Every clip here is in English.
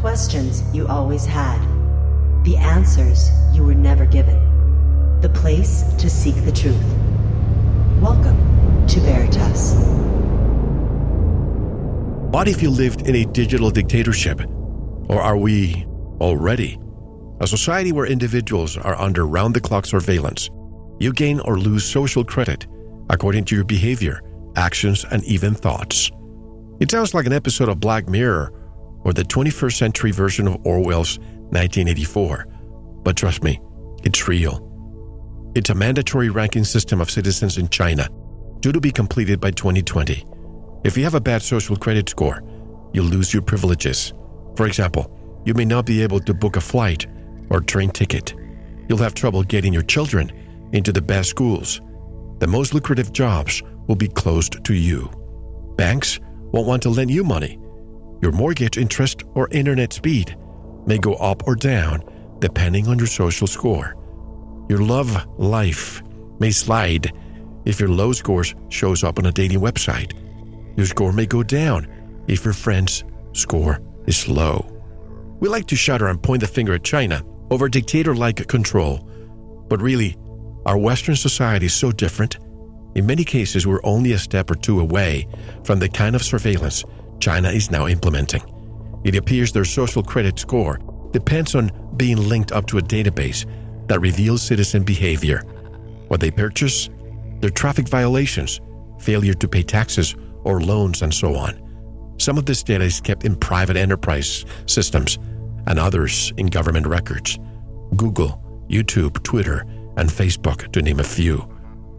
Questions you always had. The answers you were never given. The place to seek the truth. Welcome to Veritas. What if you lived in a digital dictatorship? Or are we already? A society where individuals are under round the clock surveillance. You gain or lose social credit according to your behavior, actions, and even thoughts. It sounds like an episode of Black Mirror or the 21st century version of Orwell's 1984. But trust me, it's real. It's a mandatory ranking system of citizens in China, due to be completed by 2020. If you have a bad social credit score, you'll lose your privileges. For example, you may not be able to book a flight or train ticket. You'll have trouble getting your children into the best schools. The most lucrative jobs will be closed to you. Banks won't want to lend you money. Your mortgage interest or internet speed may go up or down depending on your social score. Your love life may slide if your low scores shows up on a dating website. Your score may go down if your friend's score is low. We like to shudder and point the finger at China over dictator like control, but really, our Western society is so different. In many cases, we're only a step or two away from the kind of surveillance China is now implementing. It appears their social credit score depends on being linked up to a database that reveals citizen behavior, what they purchase, their traffic violations, failure to pay taxes or loans, and so on. Some of this data is kept in private enterprise systems and others in government records Google, YouTube, Twitter, and Facebook, to name a few.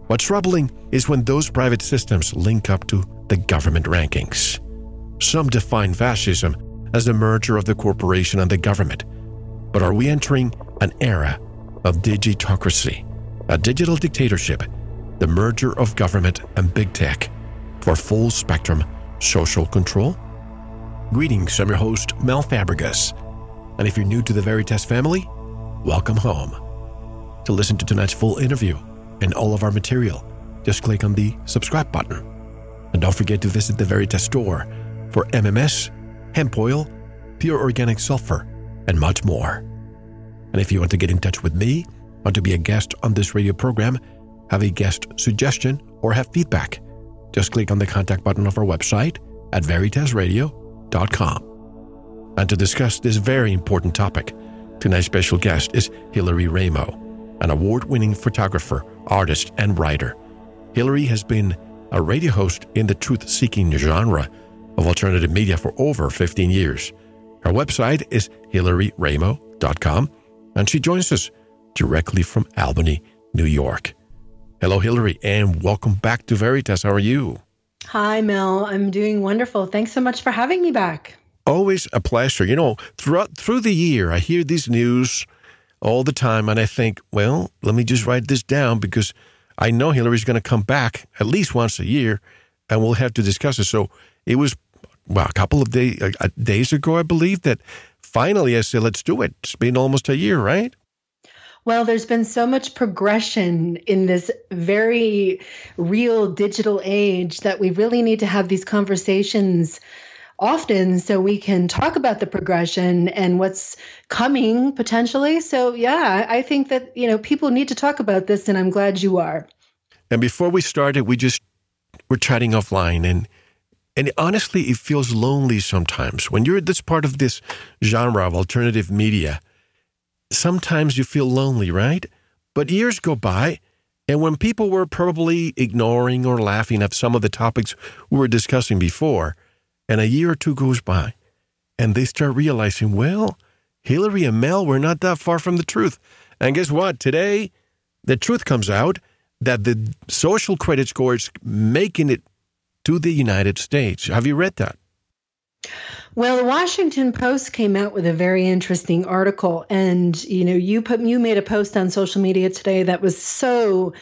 What's troubling is when those private systems link up to the government rankings. Some define fascism as the merger of the corporation and the government. But are we entering an era of digitocracy, a digital dictatorship, the merger of government and big tech for full spectrum social control? Greetings, I'm your host, Mel Fabregas. And if you're new to the Veritas family, welcome home. To listen to tonight's full interview and all of our material, just click on the subscribe button. And don't forget to visit the Veritas store for MMS, hemp oil, pure organic sulfur, and much more. And if you want to get in touch with me, want to be a guest on this radio program, have a guest suggestion, or have feedback, just click on the contact button of our website at veritasradio.com. And to discuss this very important topic, tonight's special guest is Hillary Raimo, an award winning photographer, artist, and writer. Hillary has been a radio host in the truth seeking genre of alternative media for over 15 years. Her website is hillaryraimo.com, and she joins us directly from Albany, New York. Hello, Hillary, and welcome back to Veritas. How are you? Hi, Mel. I'm doing wonderful. Thanks so much for having me back. Always a pleasure. You know, throughout through the year, I hear these news all the time, and I think, well, let me just write this down because I know Hillary's going to come back at least once a year, and we'll have to discuss it. So it was well, a couple of day, uh, days ago, I believe, that finally I said, let's do it. It's been almost a year, right? Well, there's been so much progression in this very real digital age that we really need to have these conversations often so we can talk about the progression and what's coming potentially. So, yeah, I think that, you know, people need to talk about this and I'm glad you are. And before we started, we just were chatting offline and and honestly, it feels lonely sometimes. When you're this part of this genre of alternative media, sometimes you feel lonely, right? But years go by, and when people were probably ignoring or laughing at some of the topics we were discussing before, and a year or two goes by, and they start realizing, well, Hillary and Mel were not that far from the truth. And guess what? Today, the truth comes out that the social credit score is making it to the United States. Have you read that? Well, the Washington Post came out with a very interesting article, and you know, you put you made a post on social media today that was so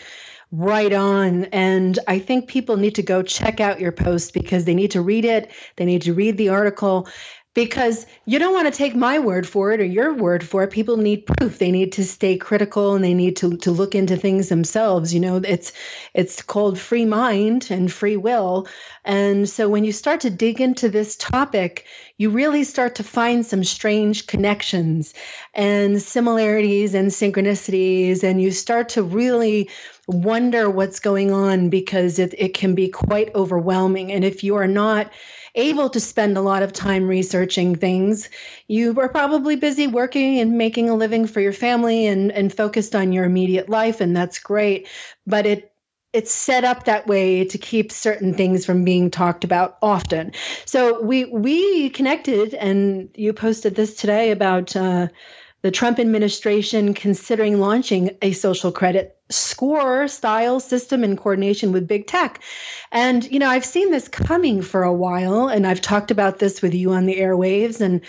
right on. And I think people need to go check out your post because they need to read it. They need to read the article. Because you don't want to take my word for it or your word for it. People need proof. They need to stay critical and they need to, to look into things themselves you know? It's it's called free mind and free will. And so when you start to dig into this topic you really start to find some strange connections and similarities and synchronicities and you start to really wonder what's going on because it, it can be quite overwhelming. And if you are not able to spend a lot of time researching things, you are probably busy working and making a living for your family and, and focused on your immediate life, and that's great. But it it's set up that way to keep certain things from being talked about often. So we we connected, and you posted this today about uh, the Trump administration considering launching a social credit score style system in coordination with big tech. And, you know, I've seen this coming for a while, and I've talked about this with you on the airwaves and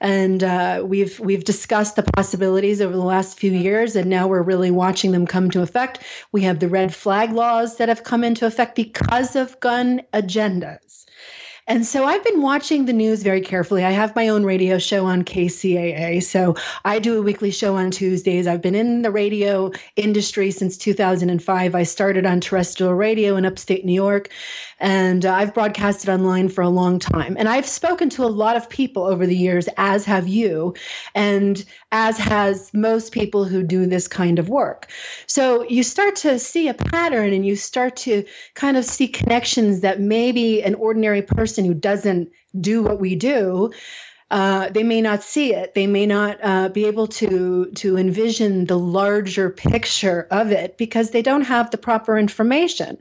and uh, we've we've discussed the possibilities over the last few years, and now we're really watching them come to effect. We have the red flag laws that have come into effect because of gun agendas. And so I've been watching the news very carefully. I have my own radio show on KCAA. So I do a weekly show on Tuesdays. I've been in the radio industry since 2005. I started on terrestrial radio in upstate New York, and I've broadcasted online for a long time. And I've spoken to a lot of people over the years, as have you, and as has most people who do this kind of work. So you start to see a pattern and you start to kind of see connections that maybe an ordinary person who doesn't do what we do uh, they may not see it. They may not uh, be able to to envision the larger picture of it because they don't have the proper information.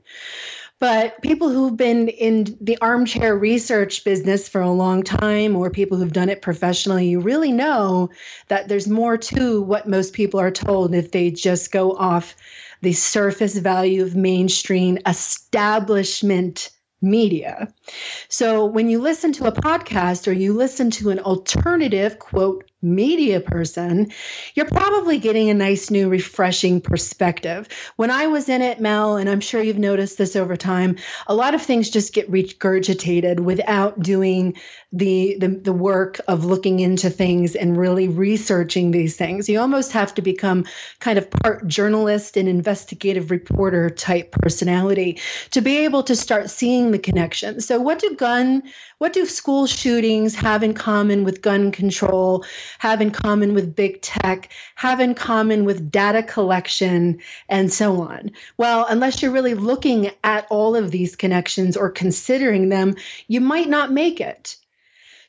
But people who've been in the armchair research business for a long time, or people who've done it professionally, you really know that there's more to what most people are told if they just go off the surface value of mainstream establishment media. So when you listen to a podcast or you listen to an alternative, quote, media person, you're probably getting a nice new refreshing perspective. When I was in it, Mel, and I'm sure you've noticed this over time, a lot of things just get regurgitated without doing the, the the work of looking into things and really researching these things. You almost have to become kind of part journalist and investigative reporter type personality to be able to start seeing the connections. So what do gun what do school shootings have in common with gun control, have in common with big tech, have in common with data collection, and so on? Well, unless you're really looking at all of these connections or considering them, you might not make it.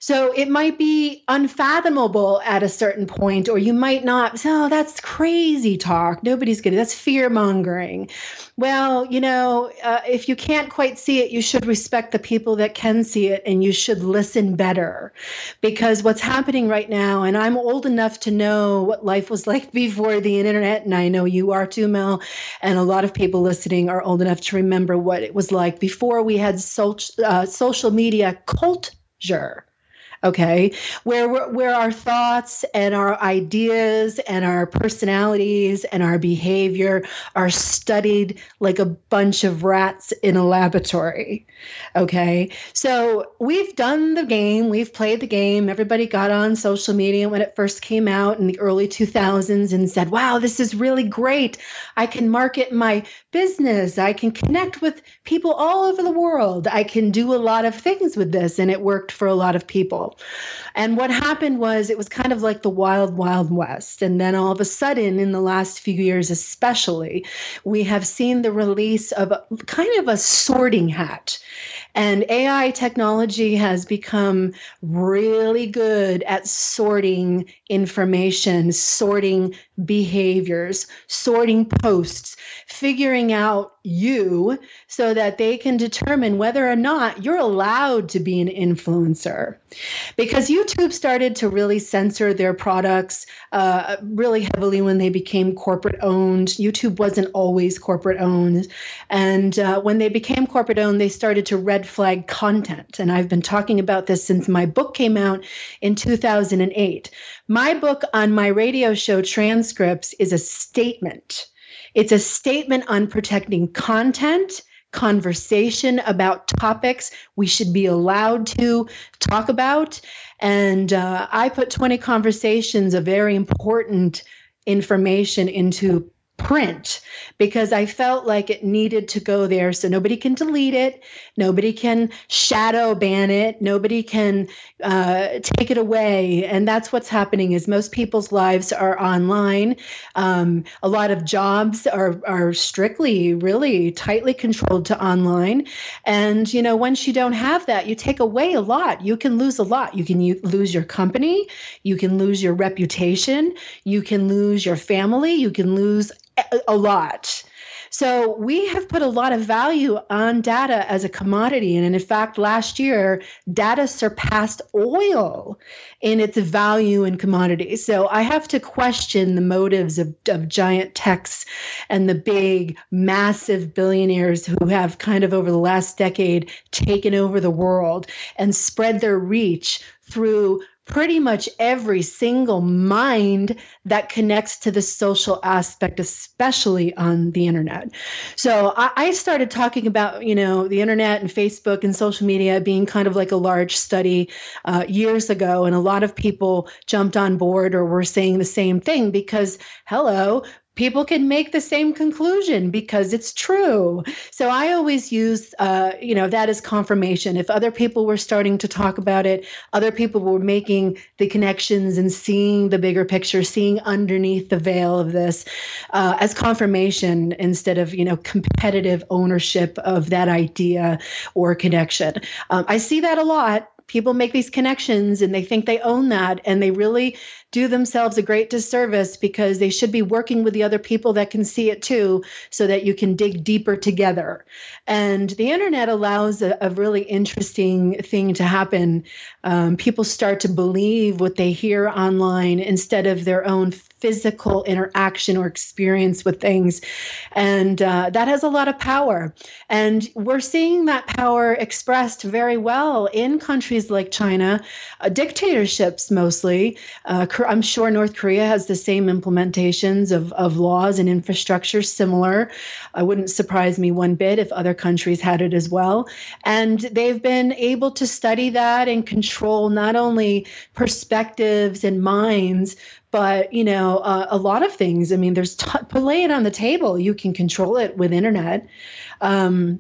So it might be unfathomable at a certain point, or you might not, oh, that's crazy talk. Nobody's going to, that's fear mongering. Well, you know, uh, if you can't quite see it, you should respect the people that can see it and you should listen better. Because what's happening right now, and I'm old enough to know what life was like before the internet, and I know you are too, Mel, and a lot of people listening are old enough to remember what it was like before we had so, uh, social media culture okay? Where where our thoughts and our ideas and our personalities and our behavior are studied like a bunch of rats in a laboratory okay? So we've done the game we've played the game everybody got on social media when it first came out in the early 2000s and said wow this is really great. I can market my business i can connect with people all over the world i can do a lot of things with this and it worked for a lot of people and what happened was it was kind of like the wild, wild west. And then all of a sudden, in the last few years especially, we have seen the release of kind of a sorting hat. And AI technology has become really good at sorting information, sorting behaviors, sorting posts, figuring out you so that they can determine whether or not you're allowed to be an influencer. Because YouTube started to really censor their products uh, really heavily when they became corporate owned. YouTube wasn't always corporate owned. And uh, when they became corporate owned, they started to red flag content. And I've been talking about this since my book came out in 2008. My book on my radio show transcripts is a statement. It's a statement on protecting content, conversation about topics we should be allowed to talk about. And uh, I put 20 conversations of very important information into print because I felt like it needed to go there so nobody can delete it, nobody can shadow ban it, nobody can uh, take it away. And that's what's happening is most people's lives are online. Um, a lot of jobs are, are strictly, really tightly controlled to online. And, you know, once you don't have that, you take away a lot. You can lose a lot. You can u- lose your company, you can lose your reputation, you can lose your family, you can lose a lot. So we have put a lot of value on data as a commodity. And in fact, last year, data surpassed oil in its value and commodities. So I have to question the motives of, of giant techs and the big, massive billionaires who have kind of over the last decade taken over the world and spread their reach through pretty much every single mind that connects to the social aspect, especially on the internet. So I, I, started talking about, you know, the internet and Facebook and social media being kind of like a large study uh, years ago. And a lot of people jumped on board or were saying the same thing because, hello, people can make the same conclusion because it's true. So I always use, uh, you know, that as confirmation. If other people were starting to talk about it, other people were making the connections and seeing the bigger picture, seeing underneath the veil of this uh, as confirmation instead of, you know, competitive ownership of that idea or connection. Um, I see that a lot people make these connections and they think they own that and they really do themselves a great disservice because they should be working with the other people that can see it too so that you can dig deeper together. And the internet allows a, a really interesting thing to happen. Um, people start to believe what they hear online instead of their own physical interaction or experience with things. And uh, that has a lot of power. And we're seeing that power expressed very well in countries like China, uh, dictatorships mostly. Uh, I'm sure North Korea has the same implementations of, of laws and infrastructure similar. It wouldn't surprise me one bit if other countries had it as well. And they've been able to study that and control not only perspectives and minds, but you know uh, a lot of things i mean there's t- lay it on the table. You can control it with internet. Um,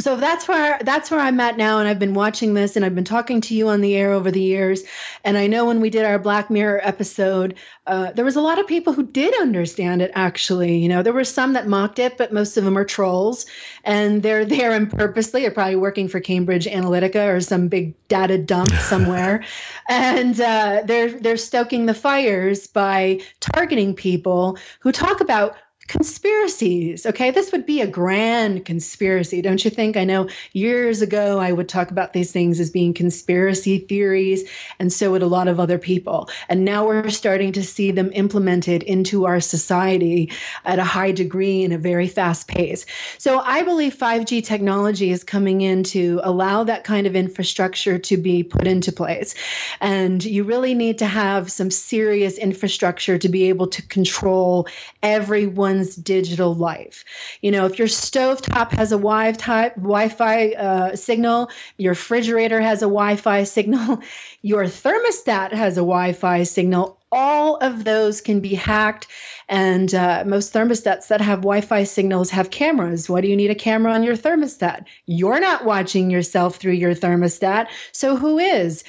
so that's where that's where I'm at now, and I've been watching this, and I've been talking to you on the air over the years. And I know when we did our Black Mirror episode, uh, there was a lot of people who did understand it. Actually, you know, there were some that mocked it, but most of them are trolls, and they're there and purposely They're probably working for Cambridge Analytica or some big data dump somewhere, and uh, they're they're stoking the fires by targeting people who talk about conspiracies. Okay, this would be a grand conspiracy, don't you think? I know years ago I would talk about these things as being conspiracy theories, and so would a lot of other people. And now we're starting to see them implemented into our society at a high degree in a very fast pace. So I believe 5G technology is coming in to allow that kind of infrastructure to be put into place. And you really need to have some serious infrastructure to be able to control everyone one's digital life. You know, if your stovetop has a Wi-Fi Wi-Fi uh, signal, your refrigerator has a Wi-Fi signal, your thermostat has a Wi-Fi signal. All of those can be hacked, and uh, most thermostats that have Wi-Fi signals have cameras. Why do you need a camera on your thermostat? You're not watching yourself through your thermostat, so who is?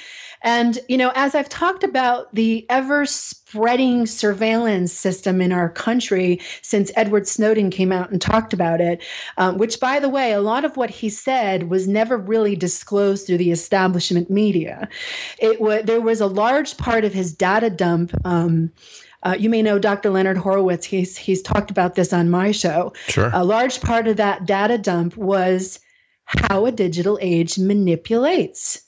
And, you know, as I've talked about the ever spreading surveillance system in our country since Edward Snowden came out and talked about it, um, which, by the way, a lot of what he said was never really disclosed through the establishment media. It was there was a large part of his data dump. Um, uh, you may know Dr. Leonard Horowitz. He's he's talked about this on my show. Sure. A large part of that data dump was how a digital age manipulates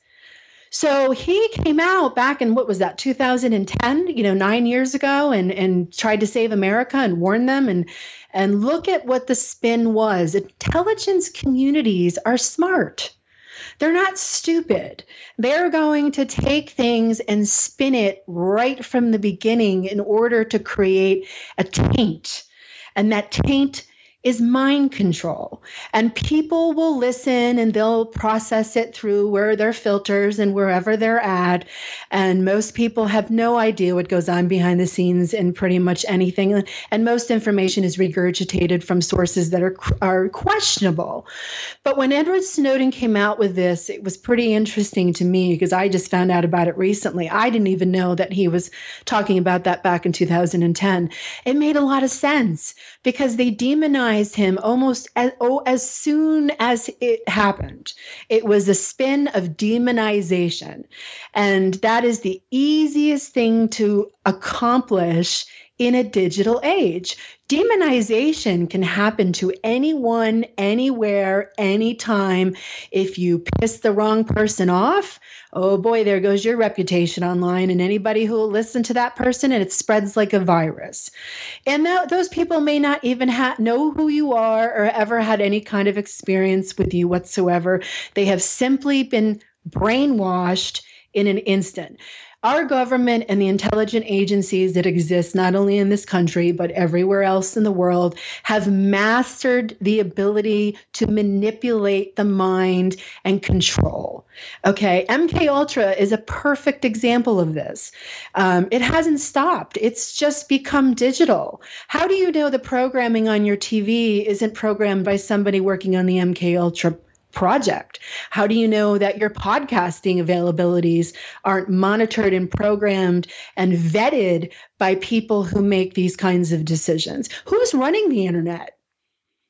so he came out back in what was that 2010, you know, 9 years ago and and tried to save America and warn them and and look at what the spin was. Intelligence communities are smart. They're not stupid. They're going to take things and spin it right from the beginning in order to create a taint. And that taint is mind control. And people will listen and they'll process it through where their filters and wherever they're at. And most people have no idea what goes on behind the scenes in pretty much anything. And most information is regurgitated from sources that are, are questionable. But when Edward Snowden came out with this, it was pretty interesting to me because I just found out about it recently. I didn't even know that he was talking about that back in 2010. It made a lot of sense because they demonized him almost as, oh, as soon as it happened. It was a spin of demonization. And that is the easiest thing to accomplish in a digital age. Demonization can happen to anyone, anywhere, anytime. If you piss the wrong person off, oh boy, there goes your reputation online, and anybody who will listen to that person, and it spreads like a virus. And that, those people may not even ha- know who you are or ever had any kind of experience with you whatsoever. They have simply been brainwashed in an instant. Our government and the intelligent agencies that exist not only in this country but everywhere else in the world have mastered the ability to manipulate the mind and control. Okay, MK Ultra is a perfect example of this. Um, it hasn't stopped; it's just become digital. How do you know the programming on your TV isn't programmed by somebody working on the MK Ultra project? How do you know that your podcasting availabilities aren't monitored and programmed and vetted by people who make these kinds of decisions? Who's running the internet?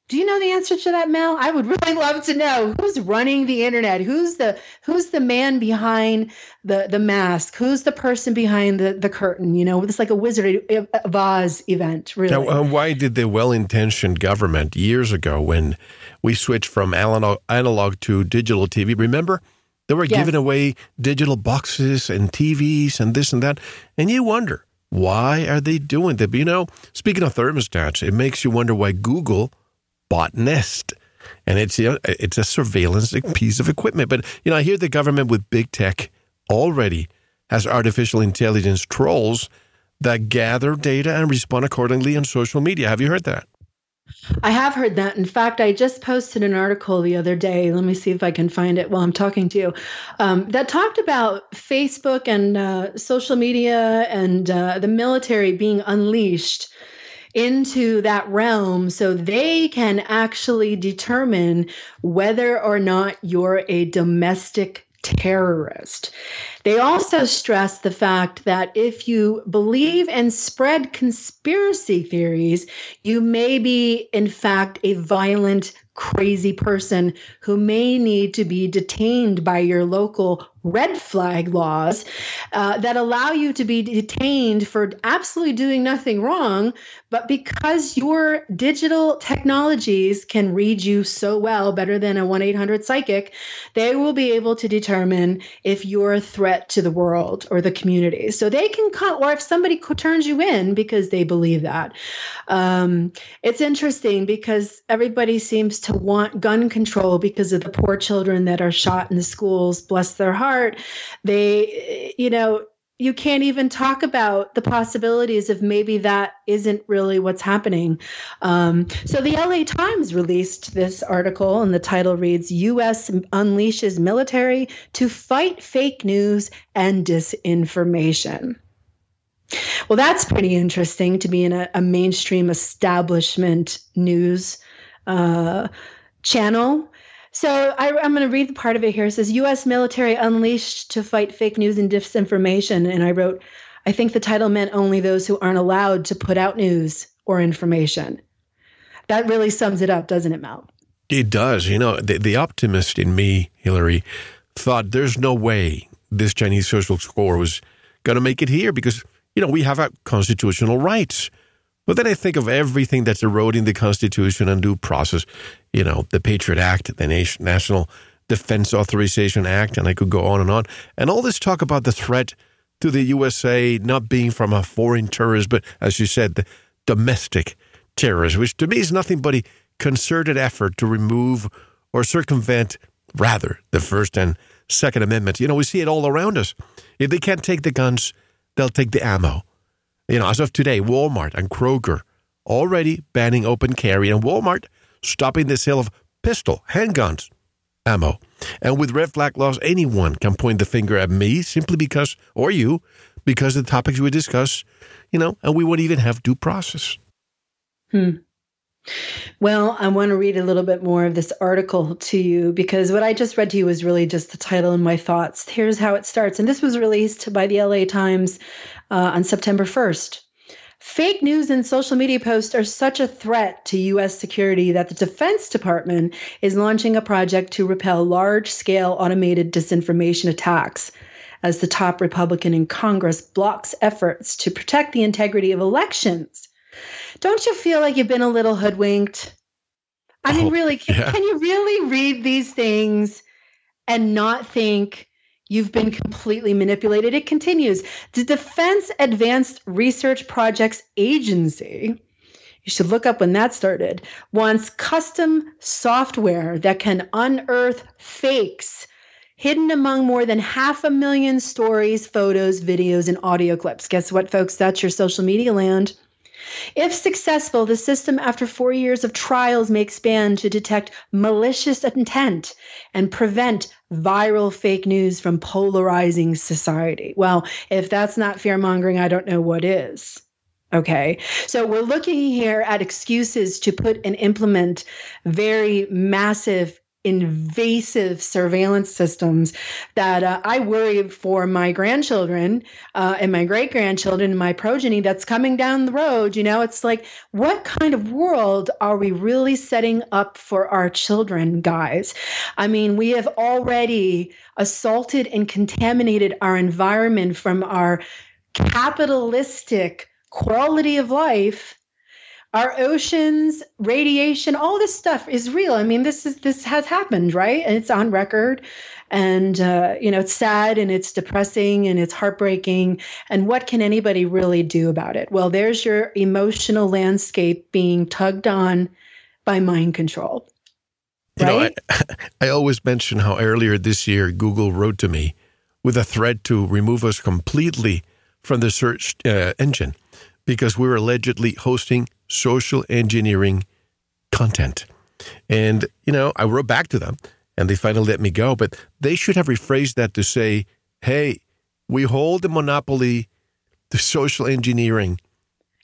Do you know the answer to that, Mel? I would really love to know who's running the internet. Who's the who's the man behind the the mask? Who's the person behind the the curtain? You know, it's like a Wizard of Oz event. Really. Now, uh, why did the well-intentioned government years ago, when we switched from analog, analog to digital TV, remember? They were yes. giving away digital boxes and TVs and this and that, and you wonder why are they doing that? But, you know, speaking of thermostats, it makes you wonder why Google bought Nest. And it's you know, it's a surveillance piece of equipment. But you know, I hear the government with big tech already has artificial intelligence trolls that gather data and respond accordingly on social media. Have you heard that? I have heard that. In fact, I just posted an article the other day. Let me see if I can find it while I'm talking to you. Um, that talked about Facebook and uh, social media and uh, the military being unleashed into that realm so they can actually determine whether or not you're a domestic terrorist. They also stress the fact that if you believe and spread conspiracy theories, you may be, in fact, a violent, crazy person who may need to be detained by your local red flag laws uh, that allow you to be detained for absolutely doing nothing wrong. But because your digital technologies can read you so well, better than a 1 800 psychic, they will be able to determine if you're a threat to the world or the community. So they can cut, or if somebody turns you in because they believe that. Um, it's interesting because everybody seems to want gun control because of the poor children that are shot in the schools, bless their heart heart they you know you can't even talk about the possibilities of maybe that isn't really what's happening. Um, so the LA Times released this article, and the title reads U.S. unleashes military to fight fake news and disinformation. Well, that's pretty interesting to be in a, a mainstream establishment news uh, channel. So I, am going to read the part of it here. It says U.S. military unleashed to fight fake news and disinformation. And I wrote, I think the title meant only those who aren't allowed to put out news or information. That really sums it up, doesn't it, Mel? It does. You know, the, the optimist in me, Hillary, thought there's no way this Chinese social score was going to make it here because, you know, we have our constitutional rights. But then I think of everything that's eroding the Constitution and due process. You know, the Patriot Act, the National Defense Authorization Act, and I could go on and on. And all this talk about the threat to the USA not being from a foreign terrorist, but as you said, the domestic terrorist, which to me is nothing but a concerted effort to remove or circumvent, rather, the First and Second Amendments. You know, we see it all around us. If they can't take the guns, they'll take the ammo. You know, as of today, Walmart and Kroger already banning open carry, and Walmart stopping the sale of pistol, handguns, ammo. And with red flag laws, anyone can point the finger at me simply because, or you, because of the topics we discuss, you know, and we won't even have due process. Hmm. Well, I want to read a little bit more of this article to you because what I just read to you was really just the title and my thoughts. Here's how it starts. And this was released by the LA Times uh, on September 1st. Fake news and social media posts are such a threat to U.S. security that the Defense Department is launching a project to repel large scale automated disinformation attacks as the top Republican in Congress blocks efforts to protect the integrity of elections. Don't you feel like you've been a little hoodwinked? I mean, oh, really, can, yeah. can you really read these things and not think you've been completely manipulated? It continues. The Defense Advanced Research Projects Agency you should look up when that started, wants custom software that can unearth fakes hidden among more than half a million stories, photos, videos, and audio clips. Guess what, folks? That's your social media land. If successful, the system, after four years of trials, may expand to detect malicious intent and prevent viral fake news from polarizing society. Well, if that's not fear mongering, I don't know what is. Okay. So we're looking here at excuses to put and implement very massive invasive surveillance systems that uh, I worry for my grandchildren uh, and my great grandchildren and my progeny that's coming down the road. You know, it's like, what kind of world are we really setting up for our children, guys? I mean, we have already assaulted and contaminated our environment from our capitalistic quality of life our oceans radiation all this stuff is real. I mean this is this has happened right? And it's on record. And uh, you know it's sad and it's depressing and it's heartbreaking. And what can anybody really do about it? Well there's your emotional landscape being tugged on by mind control right? you know I, I always mention how earlier this year google wrote to me with a threat to remove us completely from the search uh, engine because we were allegedly hosting social engineering content. And, you know, I wrote back to them and they finally let me go, but they should have rephrased that to say, hey, we hold the monopoly to social engineering.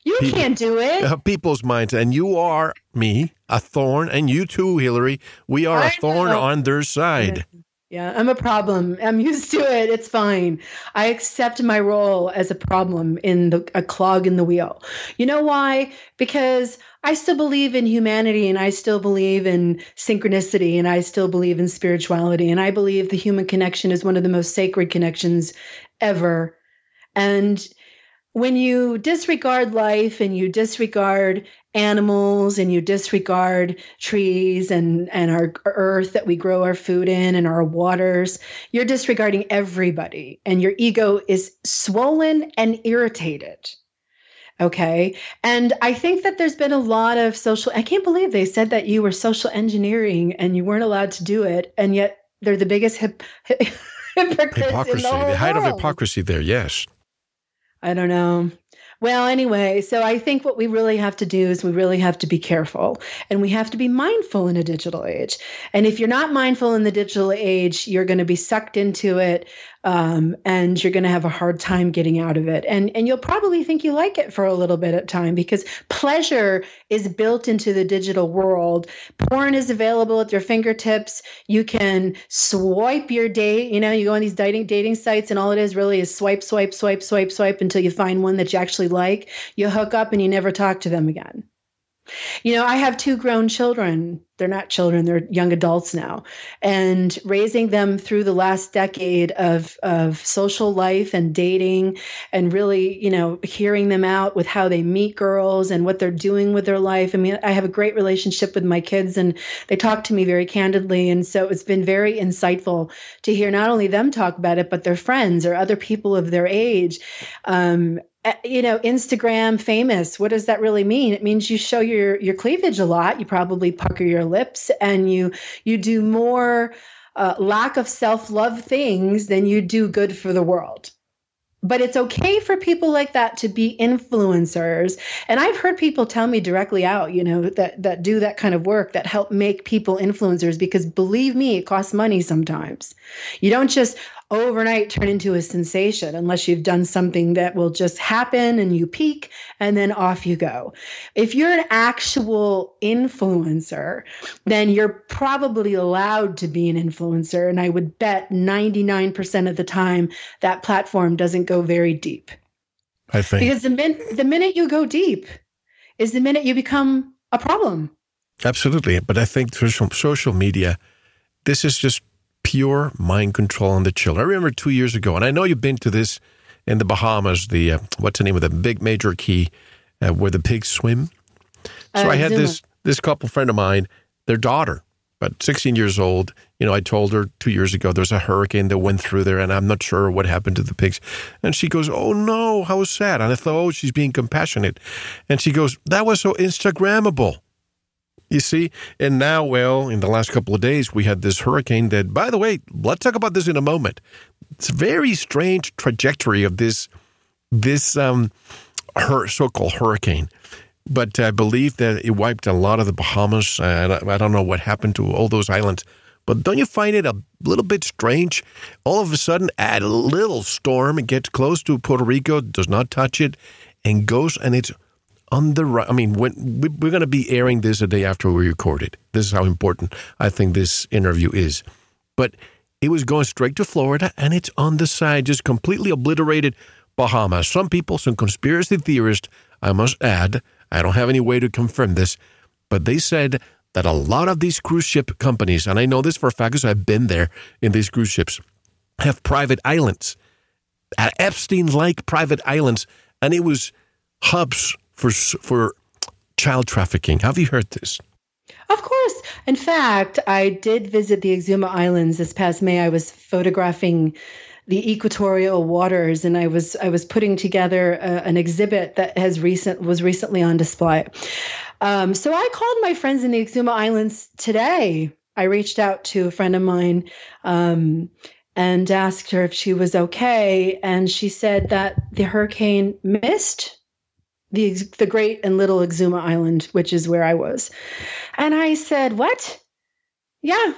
You people, can't do it. Uh, people's minds. And you are me, a thorn, and you too, Hillary. We are I a thorn know. on their side. Yeah, I'm a problem. I'm used to it. It's fine. I accept my role as a problem in the a clog in the wheel. You know why? Because I still believe in humanity and I still believe in synchronicity and I still believe in spirituality and I believe the human connection is one of the most sacred connections ever. And when you disregard life and you disregard animals and you disregard trees and, and our earth that we grow our food in and our waters, you're disregarding everybody. And your ego is swollen and irritated. Okay. And I think that there's been a lot of social, I can't believe they said that you were social engineering and you weren't allowed to do it. And yet they're the biggest hip, hypocrites hypocrisy, the, the height of hypocrisy there, yes. I don't know. Well, anyway, so I think what we really have to do is we really have to be careful and we have to be mindful in a digital age. And if you're not mindful in the digital age, you're going to be sucked into it um, and you're going to have a hard time getting out of it. And and you'll probably think you like it for a little bit at time because pleasure is built into the digital world. Porn is available at your fingertips. You can swipe your date. You know, you go on these dating dating sites, and all it is really is swipe, swipe, swipe, swipe, swipe until you find one that you actually like. You hook up, and you never talk to them again. You know, I have two grown children. They're not children, they're young adults now. And raising them through the last decade of, of social life and dating, and really, you know, hearing them out with how they meet girls and what they're doing with their life. I mean, I have a great relationship with my kids, and they talk to me very candidly. And so it's been very insightful to hear not only them talk about it, but their friends or other people of their age. Um, you know instagram famous what does that really mean? It means you show your your cleavage a lot. You probably pucker your lips and you you do more uh, lack of self-love things than you do good for the world. But it's okay for people like that to be influencers. And i've heard people tell me directly out you know that that do that kind of work that help make people influencers because believe me it costs money sometimes. You don't just overnight turn into a sensation unless you've done something that will just happen and you peak and then off you go. If you're an actual influencer, then you're probably allowed to be an influencer. And I would bet 99% of the time that platform doesn't go very deep. I think. Because the, min- the minute you go deep is the minute you become a problem. Absolutely. But I think social, social media, this is just pure mind control on the children. I remember two years ago, and I know you've been to this in the Bahamas. The uh, what's the name of the big major key uh, where the pigs swim? So uh, I had this this couple friend of mine, their daughter, about 16 years old. You know, I told her two years ago there's a hurricane that went through there, and I'm not sure what happened to the pigs. And she goes, "Oh no, how sad!" And I thought, "Oh, she's being compassionate," and she goes, "That was so Instagrammable." You see, and now, well, in the last couple of days, we had this hurricane that, by the way, let's talk about this in a moment. It's a very strange trajectory of this this um, her, so-called hurricane. But I believe that it wiped a lot of the Bahamas. I don't know what happened to all those islands. But don't you find it a little bit strange? All of a sudden, a little storm gets close to Puerto Rico, does not touch it, and goes and it's on the right. I mean, when we're going to be airing this a day after we record it. This is how important I think this interview is. But it was going straight to Florida, and it's on the side, just completely obliterated Bahamas. Some people, some conspiracy theorists, I must add, I don't have any way to confirm this, but they said that a lot of these cruise ship companies, and I know this for a fact because I've been there in these cruise ships, have private islands, Epstein like private islands, and it was hubs for for child trafficking. Have you heard this? Of course. In fact, I did visit the Exuma Islands this past May. I was photographing the equatorial waters, and I was I was putting together a, an exhibit that has recent was recently on display. Um, so I called my friends in the Exuma Islands today. I reached out to a friend of mine um, and asked her if she was okay, and she said that the hurricane missed the the Great and Little Exuma Island, which is where I was. And I said, "What? Yeah,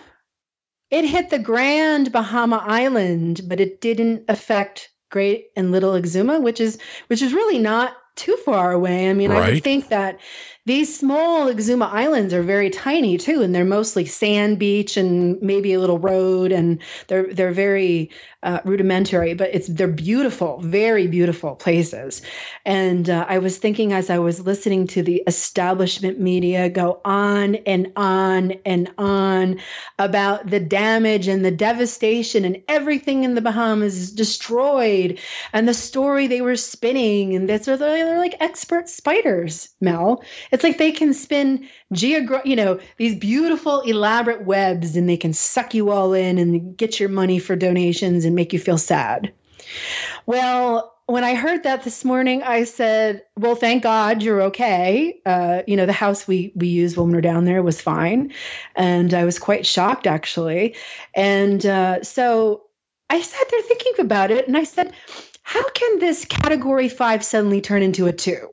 it hit the Grand Bahama Island, but it didn't affect Great and Little Exuma, which is which is really not too far away. I mean, right. I would think that these small Exuma Islands are very tiny too, and they're mostly sand beach and maybe a little road, and they're they're very uh, rudimentary, but it's they're beautiful, very beautiful places. And uh, I was thinking as I was listening to the establishment media go on and on and on about the damage and the devastation and everything in the Bahamas is destroyed, and the story they were spinning, and that's they're, they're like expert spiders, Mel. It's like they can spin geogra- you know, these beautiful, elaborate webs, and they can suck you all in and get your money for donations and make you feel sad. Well, when I heard that this morning, I said, "Well, thank God you're okay." Uh, you know, the house we we used when we were down there was fine, and I was quite shocked actually. And uh, so I sat there thinking about it, and I said, "How can this Category Five suddenly turn into a two?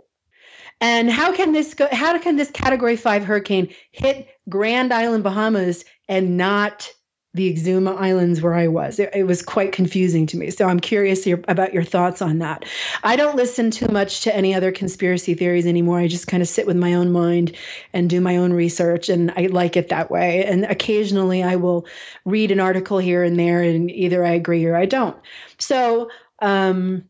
And how can this go? How can this Category Five hurricane hit Grand Island, Bahamas, and not the Exuma Islands where I was. It, it, was quite confusing to me. So I'm curious your, about your thoughts on that. I don't listen too much to any other conspiracy theories anymore. I just kind of sit with my own mind and do my own research, and I like it that way. And occasionally I will read an article here and there, and either I agree or I don't. So, um,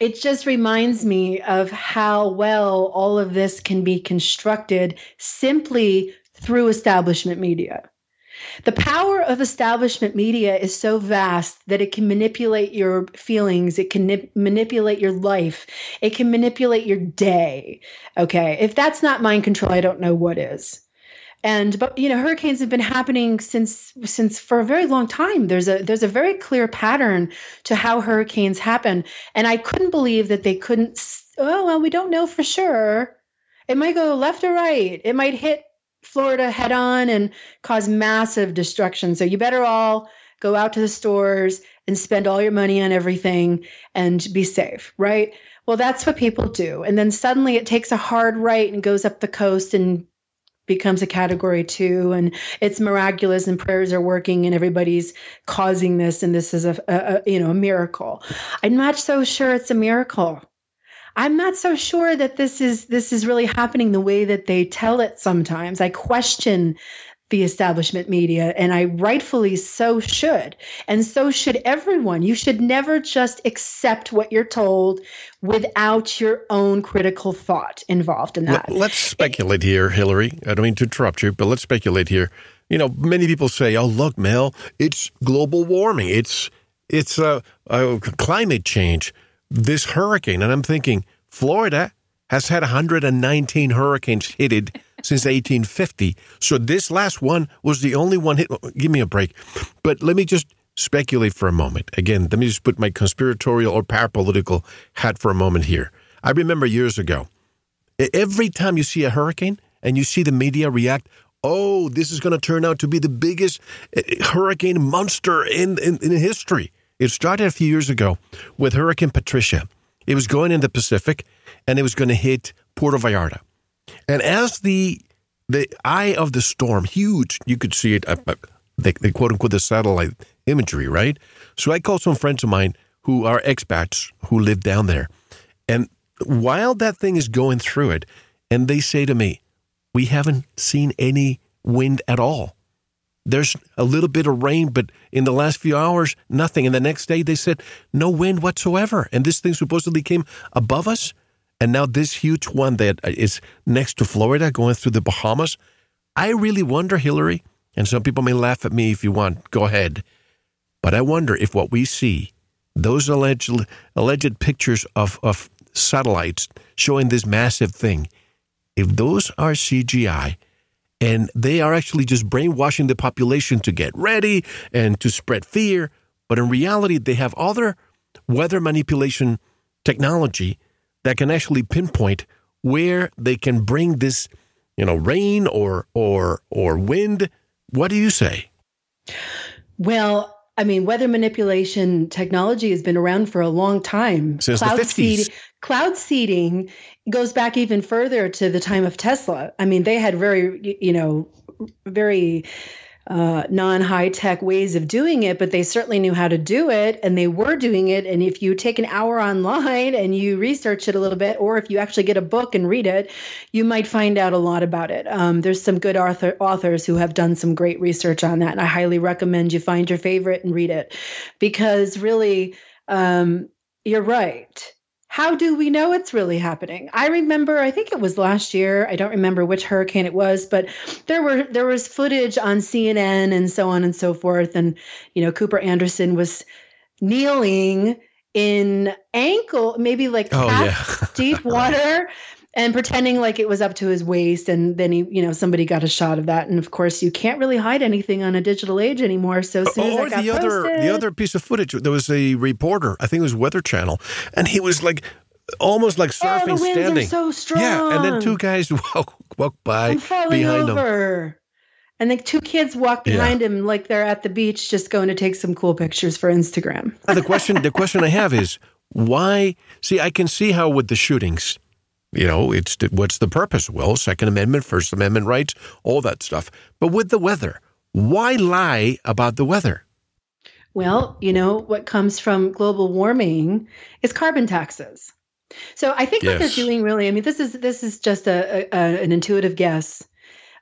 it just reminds me of how well all of this can be constructed simply through establishment media. The power of establishment media is so vast that it can manipulate your feelings, it can nip- manipulate your life, it can manipulate your day. Okay. If that's not mind control, I don't know what is. And but you know, hurricanes have been happening since since for a very long time. There's a there's a very clear pattern to how hurricanes happen. And I couldn't believe that they couldn't oh well, we don't know for sure. It might go left or right. It might hit Florida head on and cause massive destruction. So you better all go out to the stores and spend all your money on everything and be safe, right? Well, that's what people do. And then suddenly it takes a hard right and goes up the coast and becomes a category two and it's miraculous and prayers are working and everybody's causing this and this is a, a, a you know a miracle i'm not so sure it's a miracle i'm not so sure that this is this is really happening the way that they tell it sometimes i question the establishment media, and I rightfully so should. And so should everyone. You should never just accept what you're told without your own critical thought involved in that. Let's speculate here, Hillary. I don't mean to interrupt you, but let's speculate here. You know, many people say, "Oh, look, Mel, it's global warming. It's it's uh, uh, climate change. This hurricane." And I'm thinking, Florida has had 119 hurricanes hit it since 1850. So this last one was the only one hit. Give me a break. But let me just speculate for a moment. Again, let me just put my conspiratorial or parapolitical hat for a moment here. I remember years ago, every time you see a hurricane and you see the media react, oh, this is going to turn out to be the biggest eh, hurricane monster in, in, in history. It started a few years ago with Hurricane Patricia. It was going in the Pacific and it was going to hit Puerto Vallarta. And as the the eye of the storm, huge, you could see it, uh, uh, the, the quote unquote the satellite imagery, right? So I called some friends of mine who are expats who live down there, and while that thing is going through it, and they say to me, "We haven't seen any wind at all." There's a little bit of rain, but in the last few hours, nothing. And the next day, they said no wind whatsoever. And this thing supposedly came above us and now this huge one that is next to Florida going through the Bahamas. I really wonder, Hillary, and some people may laugh at me if you want, go ahead. But I wonder if what we see, those alleged, alleged pictures of, of satellites showing this massive thing, if those are CGI and they are actually just brainwashing the population to get ready and to spread fear, but in reality, they have other weather manipulation technology that can actually pinpoint where they can bring this, you know, rain or or or wind. What do you say? Well, I mean, weather manipulation technology has been around for a long time. Since cloud the 50s. Seeding, cloud seeding goes back even further to the time of Tesla. I mean, they had very, you know, very uh, non high tech ways of doing it, but they certainly knew how to do it and they were doing it. And if you take an hour online and you research it a little bit, or if you actually get a book and read it, you might find out a lot about it. Um, there's some good author, authors who have done some great research on that. And I highly recommend you find your favorite and read it because really, um, you're right how do we know it's really happening? I remember, I think it was last year. I don't remember which hurricane it was, but there were there was footage on CNN and so on and so forth. And you know, Cooper Anderson was kneeling in ankle, maybe like oh, yeah. deep water and pretending like it was up to his waist and then he you know somebody got a shot of that. And of course you can't really hide anything on a digital age anymore. So soon or as the other posted, the other piece of footage there was a reporter i think it was weather channel and he was like almost like surfing oh, the winds standing. are so strong yeah and then two guys walk, walk by behind over. him and the two kids walk behind yeah. him like they're at the beach just going to take some cool pictures for instagram. The question the question i have is why see i can see how with the shootings you know, it's what's the purpose? Well, Second Amendment, First Amendment rights, all that stuff. But with the weather, why lie about the weather? Well, you know, what comes from global warming is carbon taxes. So I think yes. what they're doing really, I mean, this is this is just a, a an intuitive guess.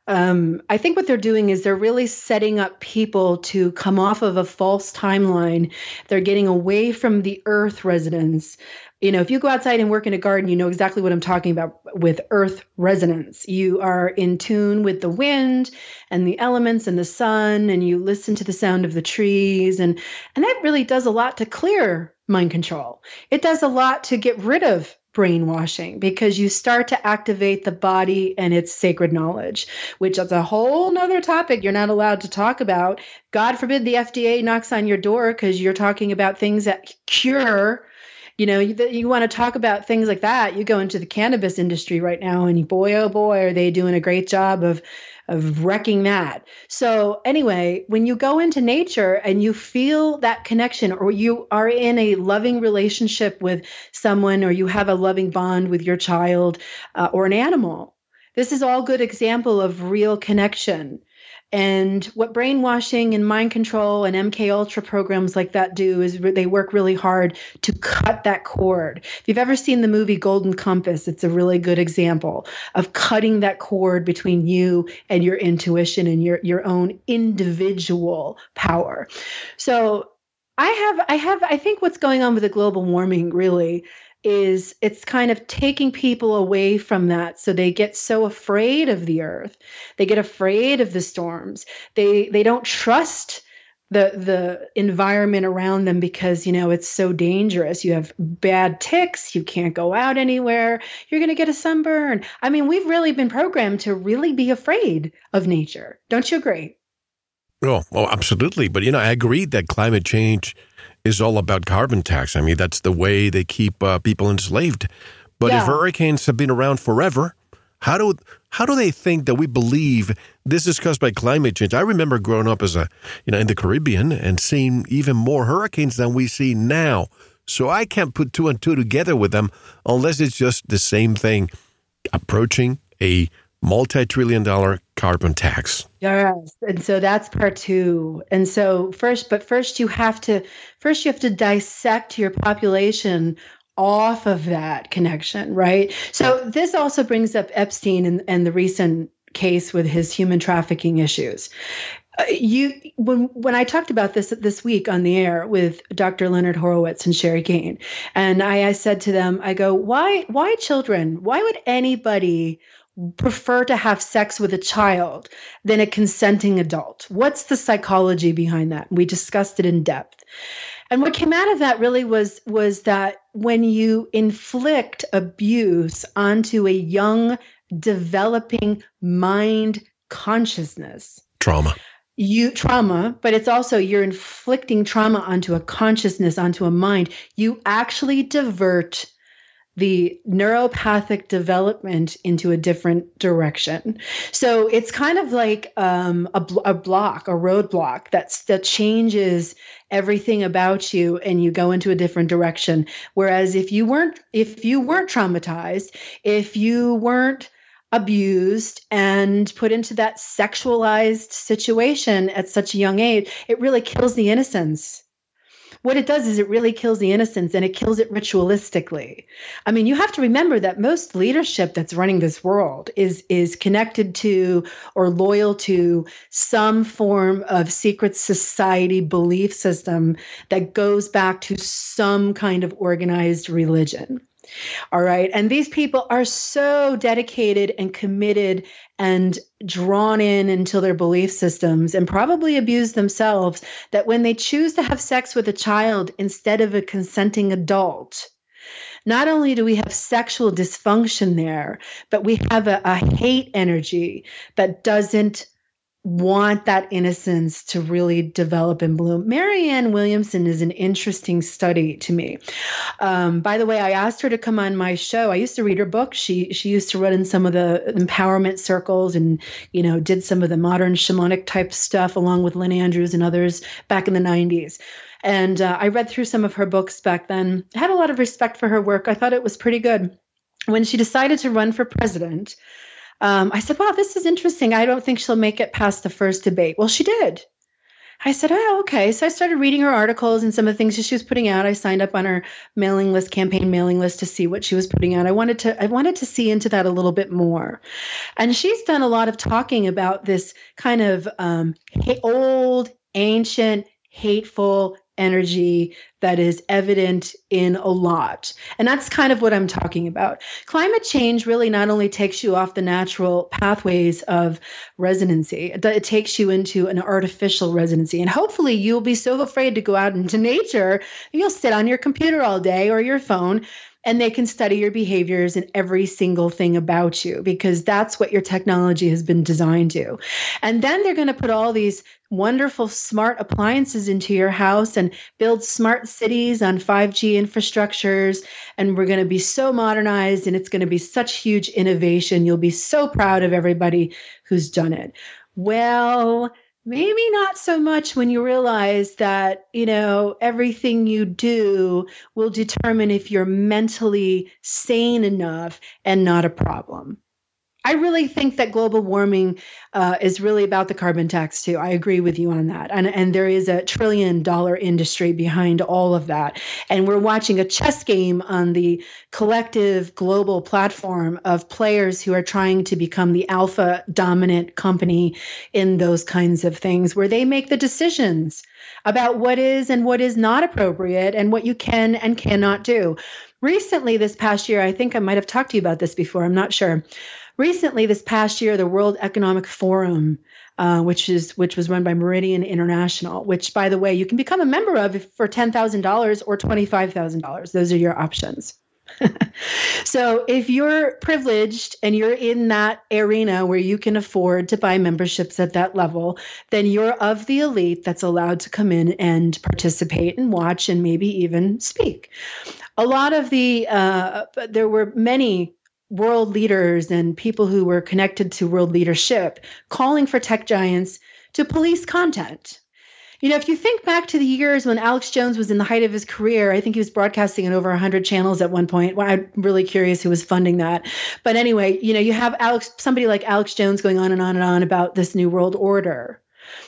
Um, I think what they're doing is they're really setting up people to come off of a false timeline. They're getting away from the Earth resonance you know, if you go outside and work in a garden, you know exactly what I'm talking about with earth resonance. You are in tune with the wind and the elements and the sun and you listen to the sound of the trees and and that really does a lot to clear mind control. It does a lot to get rid of brainwashing because you start to activate the body and its sacred knowledge, which is a whole nother topic you're not allowed to talk about. God forbid the FDA knocks on your door because you're talking about things that cure you know you, you want to talk about things like that you go into the cannabis industry right now and boy oh boy are they doing a great job of of wrecking that. So, anyway, when you go into nature and you feel that connection, or you are in a loving relationship with someone, or you have a loving bond with your child uh, or an animal, this is all good example of real connection. And what brainwashing and mind control and MK Ultra programs like that do is they work really hard to cut that cord. If you've ever seen the movie Golden Compass, it's a really good example of cutting that cord between you and your intuition and your your own individual power. So I have I have I think what's going on with the global warming really is it's kind of taking people away from that. So they get so afraid of the earth. They get afraid of the storms. They they don't trust the the environment around them because you know it's so dangerous. You have bad ticks. You can't go out anywhere. You're going to get a sunburn. I mean we've really been programmed to really be afraid of nature. Don't you agree? Oh, oh absolutely. But you know i agree that climate change is all about carbon tax. I mean, that's the way they keep uh, people enslaved. But yeah. if hurricanes have been around forever, how do how do they think that we believe this is caused by climate change? I remember growing up as a you know in the Caribbean and seeing even more hurricanes than we see now. So I can't put two and two together with them unless it's just the same thing approaching a multi-trillion dollar carbon tax. Yes. And so that's part 2. And so first but first you have to first you have to dissect your population off of that connection, right? So this also brings up Epstein and, and the recent case with his human trafficking issues. Uh, you when when I talked about this this week on the air with Dr. Leonard Horowitz and Sherri Kane, and I, I said to them, I go, why why children? Why would anybody prefer to have sex with a child than a consenting adult? What's the psychology behind that? We discussed it in depth. And what came out of that really was was that when you inflict abuse onto a young developing mind consciousness trauma you trauma but it's also you're inflicting trauma onto a consciousness onto a mind you actually divert the neuropathic development into a different direction. So it's kind of like um, a, a block, a roadblock that's that changes everything about you, and you go into a different direction. Whereas if you weren't if you weren't traumatized, if you weren't abused and put into that sexualized situation at such a young age, it really kills the innocence what it does is it really kills the innocence and it kills it ritualistically. I mean, you have to remember that most leadership that's running this world is is connected to or loyal to some form of secret society belief system that goes back to some kind of organized religion. All right. And these people are so dedicated and committed and drawn in into their belief systems and probably abuse themselves that when they choose to have sex with a child instead of a consenting adult, not only do we have sexual dysfunction there, but we have a, a hate energy that doesn't want that innocence to really develop and bloom. Marianne Williamson is an interesting study to me. Um, by the way, I asked her to come on my show. I used to read her book. She she used to run in some of the empowerment circles and you know did some of the modern shamanic type stuff along with Lynn Andrews and others back in the 90s. And uh, I read through some of her books back then. I had a lot of respect for her work. I thought it was pretty good. When she decided to run for president, um, I said, wow, this is interesting. I don't think she'll make it past the first debate. Well, she did. I said, oh, okay. So I started reading her articles and some of the things that she was putting out. I signed up on her mailing list, campaign mailing list to see what she was putting out. I wanted to, I wanted to see into that a little bit more. And she's done a lot of talking about this kind of um, old, ancient, hateful energy that is evident in a lot. And that's kind of what I'm talking about. Climate change really not only takes you off the natural pathways of resonancy, it takes you into an artificial resonancy. And hopefully you'll be so afraid to go out into nature, you'll sit on your computer all day or your phone and they can study your behaviors and every single thing about you because that's what your technology has been designed to. And then they're going to put all these wonderful smart appliances into your house and build smart cities on 5G infrastructures, and we're going to be so modernized, and it's going to be such huge innovation. You'll be so proud of everybody who's done it. Well, maybe not so much when you realize that, you know, everything you do will determine if you're mentally sane enough and not a problem. I really think that global warming uh, is really about the carbon tax too. I agree with you on that, and and there is a trillion dollar industry behind all of that, and we're watching a chess game on the collective global platform of players who are trying to become the alpha dominant company in those kinds of things, where they make the decisions about what is and what is not appropriate and what you can and cannot do. Recently, this past year, I think I might have talked to you about this before. I'm not sure recently this past year the world economic forum uh, which is which was run by meridian international which by the way you can become a member of for $10000 or $25000 those are your options. So if you're privileged and you're in that arena where you can afford to buy memberships at that level then you're of the elite that's allowed to come in and participate and watch and maybe even speak. A lot of the uh, there were many world leaders and people who were connected to world leadership calling for tech giants to police content. You know, if you think back to the years when Alex Jones was in the height of his career, I think he was broadcasting on over 100 channels at one point. Well, I'm really curious who was funding that. But anyway, you know, you have Alex, somebody like Alex Jones going on and on and on about this new world order.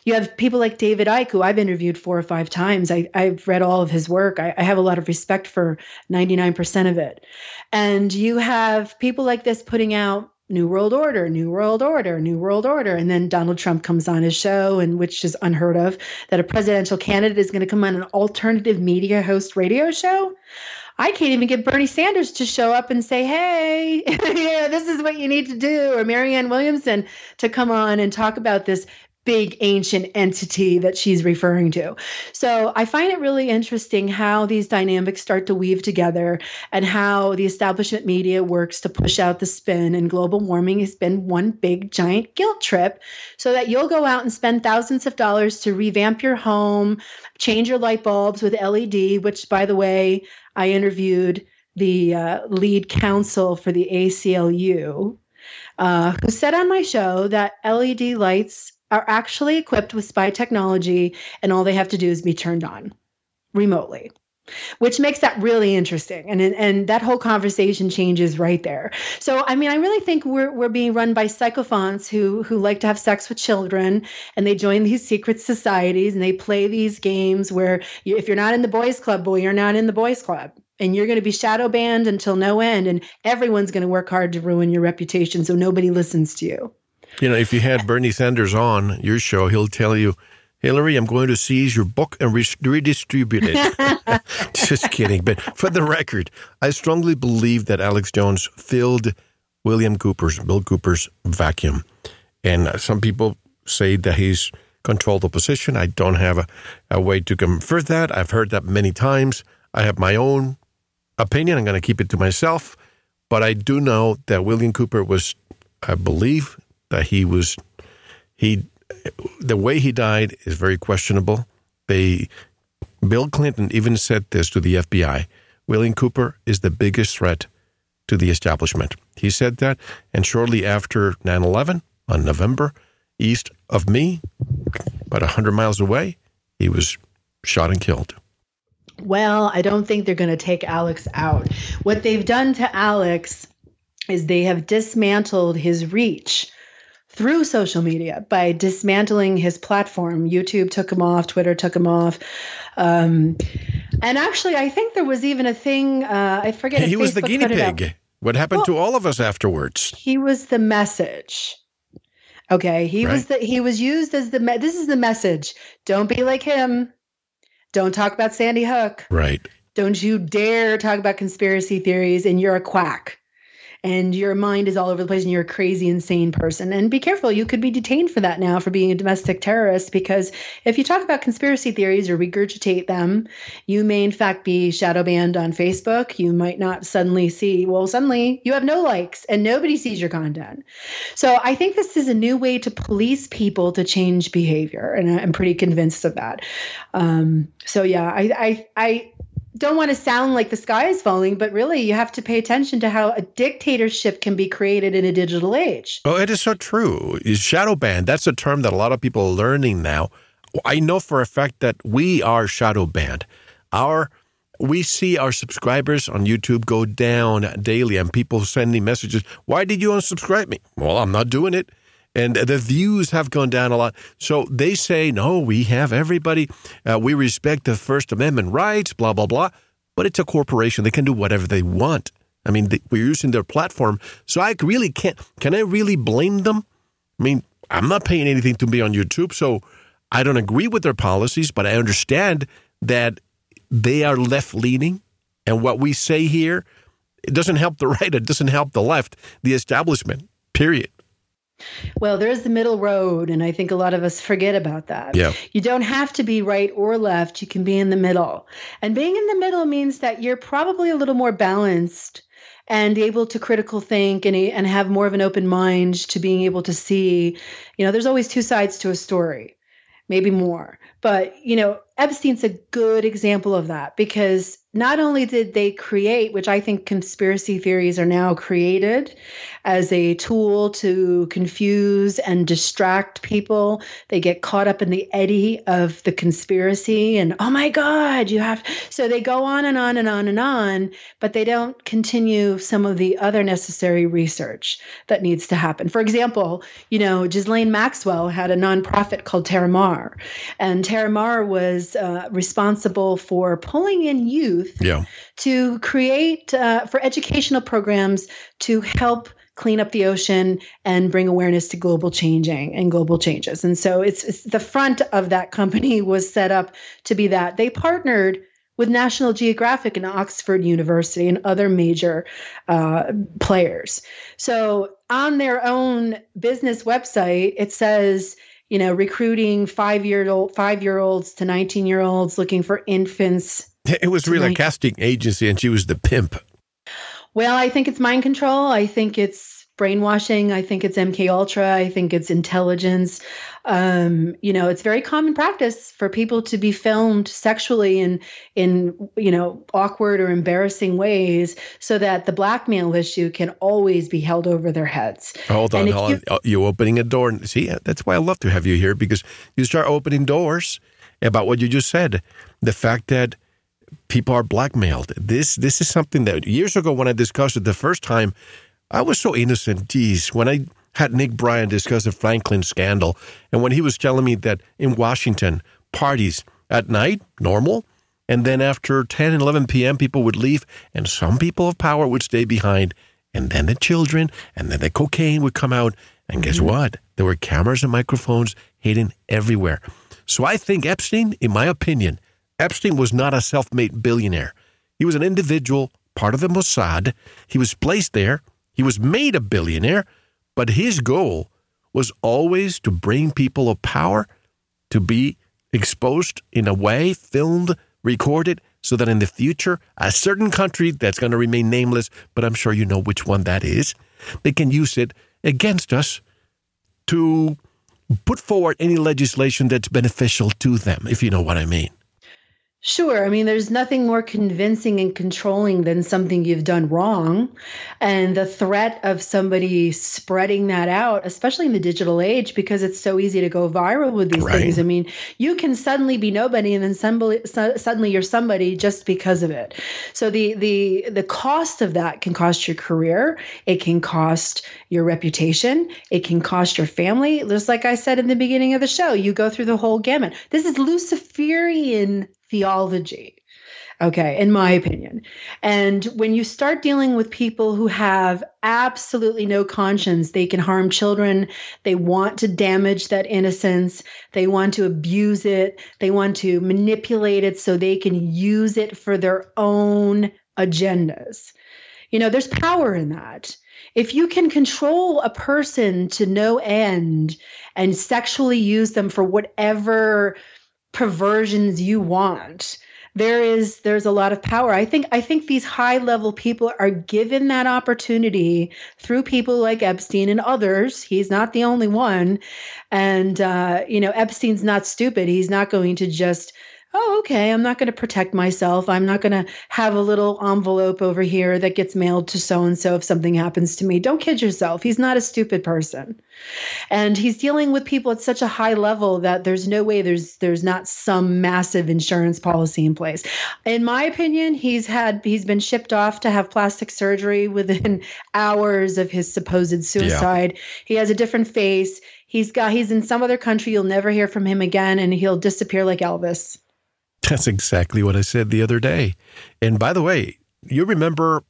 You have people like David Icke, who I've interviewed four or five times. I, have read all of his work. I, I have a lot of respect for 99% of it. And you have people like this putting out New World Order, New World Order, New World Order. And then Donald Trump comes on his show, and which is unheard of, that a presidential candidate is going to come on an alternative media host radio show. I can't even get Bernie Sanders to show up and say, hey, yeah, this is what you need to do, or Marianne Williamson to come on and talk about this big ancient entity that she's referring to. So I find it really interesting how these dynamics start to weave together and how the establishment media works to push out the spin. And global warming has been one big giant guilt trip so that you'll go out and spend thousands of dollars to revamp your home, change your light bulbs with LED, which, by the way, I interviewed the uh, lead counsel for the ACLU. Uh, who said on my show that LED lights are actually equipped with spy technology and all they have to do is be turned on remotely which makes that really interesting. And and that whole conversation changes right there. So i mean i really think we're we're being run by psychophants who who like to have sex with children and they join these secret societies and they play these games where you, if you're not in the boys club boy you're not in the boys club. And you're going to be shadow banned until no end and everyone's going to work hard to ruin your reputation so nobody listens to you you know, if you had Bernie Sanders on your show, he'll tell you, Hillary, I'm going to seize your book and re- redistribute it. Just kidding. But for the record, I strongly believe that Alex Jones filled William Cooper's, Bill Cooper's vacuum. And uh, some people say that he's controlled the position. I don't have a, a way to confirm that. I've heard that many times. I have my own opinion. I'm going to keep it to myself. But I do know that William Cooper was, I believe, that he was he the way he died is very questionable. They Bill Clinton even said this to the FBI. William Cooper is the biggest threat to the establishment. He said that, and shortly after 9 11, on November, east of me, about 100 miles away, he was shot and killed. Well, I don't think they're going to take Alex out. What they've done to Alex is they have dismantled his reach through social media by dismantling his platform. YouTube took him off, Twitter took him off. Um, and actually, I think there was even a thing, uh, I forget. He was the guinea pig. What happened well, to all of us afterwards? He was the message. Okay, he right. was the he was used as the me- this is the message. Don't be like him. Don't talk about Sandy Hook. Right. Don't you dare talk about conspiracy theories and you're a quack and your mind is all over the place and you're a crazy, insane person. And be careful, you could be detained for that now for being a domestic terrorist because if you talk about conspiracy theories or regurgitate them, you may in fact be shadow banned on Facebook. You might not suddenly see, well, suddenly you have no likes and nobody sees your content. So I think this is a new way to police people to change behavior. And I'm pretty convinced of that. Um, so yeah, I, I, I don't want to sound like the sky is falling, but really you have to pay attention to how a dictatorship can be created in a digital age. Oh, it is so true. Shadow banned, that's a term that a lot of people are learning now. I know for a fact that we are shadow banned. Our we see our subscribers on YouTube go down daily and people sending messages, Why did you unsubscribe me? Well, I'm not doing it. And the views have gone down a lot. So they say, No, we have everybody. Uh, we respect the First Amendment rights, blah, blah, blah. But it's a corporation. They can do whatever they want. I mean, they, we're using their platform. So I really can't, can I really blame them? I mean, I'm not paying anything to be on YouTube. So I don't agree with their policies, but I understand that they are left leaning. And what we say here, it doesn't help the right, it doesn't help the left, the establishment, period. Well, there's the middle road, and I think a lot of us forget about that. Yeah. You don't have to be right or left, you can be in the middle. And being in the middle means that you're probably a little more balanced and able to critical think and, and have more of an open mind to being able to see, you know, there's always two sides to a story, maybe more. But, you know, Epstein's a good example of that because not only did they create, which I think conspiracy theories are now created as a tool to confuse and distract people, they get caught up in the eddy of the conspiracy and, oh my God, you have. So they go on and on and on and on, but they don't continue some of the other necessary research that needs to happen. For example, you know, Ghislaine Maxwell had a nonprofit called Terramar, and Terramar was uh, responsible for pulling in youth youth yeah. to create uh, for educational programs to help clean up the ocean and bring awareness to global changing and global changes. And so it's, it's the front of that company was set up to be that. They partnered with National Geographic and Oxford University and other major uh, players. So on their own business website, it says, you know, recruiting five year old five year olds to 19 year olds looking for infants it was really a casting agency, and she was the pimp. Well, I think it's mind control. I think it's brainwashing. I think it's MK Ultra. I think it's intelligence. Um, you know, it's very common practice for people to be filmed sexually in in you know awkward or embarrassing ways, so that the blackmail issue can always be held over their heads. Hold on, hold you, on. Oh, you opening a door. See, that's why I love to have you here because you start opening doors about what you just said. The fact that people are blackmailed. This this is something that years ago when I discussed it the first time, I was so innocent. Geez, when I had Nick Bryant discuss the Franklin scandal, and when he was telling me that in Washington, parties at night, normal, and then after 10 and 11 p.m., people would leave, and some people of power would stay behind, and then the children, and then the cocaine would come out. And guess mm-hmm. what? There were cameras and microphones hidden everywhere. So I think Epstein, in my opinion, Epstein was not a self made billionaire. He was an individual, part of the Mossad. He was placed there. He was made a billionaire, but his goal was always to bring people of power to be exposed in a way, filmed, recorded, so that in the future, a certain country that's going to remain nameless, but I'm sure you know which one that is, they can use it against us to put forward any legislation that's beneficial to them, if you know what I mean. Sure. I mean, there's nothing more convincing and controlling than something you've done wrong. And the threat of somebody spreading that out, especially in the digital age, because it's so easy to go viral with these right. things. I mean, you can suddenly be nobody and then somebody, suddenly you're somebody just because of it. So the, the, the cost of that can cost your career. It can cost your reputation. It can cost your family. Just like I said in the beginning of the show, you go through the whole gamut. This is Luciferian theology. Okay, in my opinion. And when you start dealing with people who have absolutely no conscience, they can harm children, they want to damage that innocence, they want to abuse it, they want to manipulate it so they can use it for their own agendas. You know, there's power in that. If you can control a person to no end and sexually use them for whatever perversions you want, there is there's a lot of power. I think i think these high level people are given that opportunity through people like epstein and others. He's not the only one. And uh, you know epstein's not stupid. He's not going to just oh, okay, I'm not going to protect myself. I'm not going to have a little envelope over here that gets mailed to so and so if something happens to me. Don't kid yourself. He's not a stupid person. And he's dealing with people at such a high level that there's no way there's there's not some massive insurance policy in place. In my opinion, he's had he's been shipped off to have plastic surgery within hours of his supposed suicide. Yeah. He has a different face. He's got he's in some other country. You'll never hear from him again and he'll disappear like Elvis. That's exactly what I said the other day. And by the way, you remember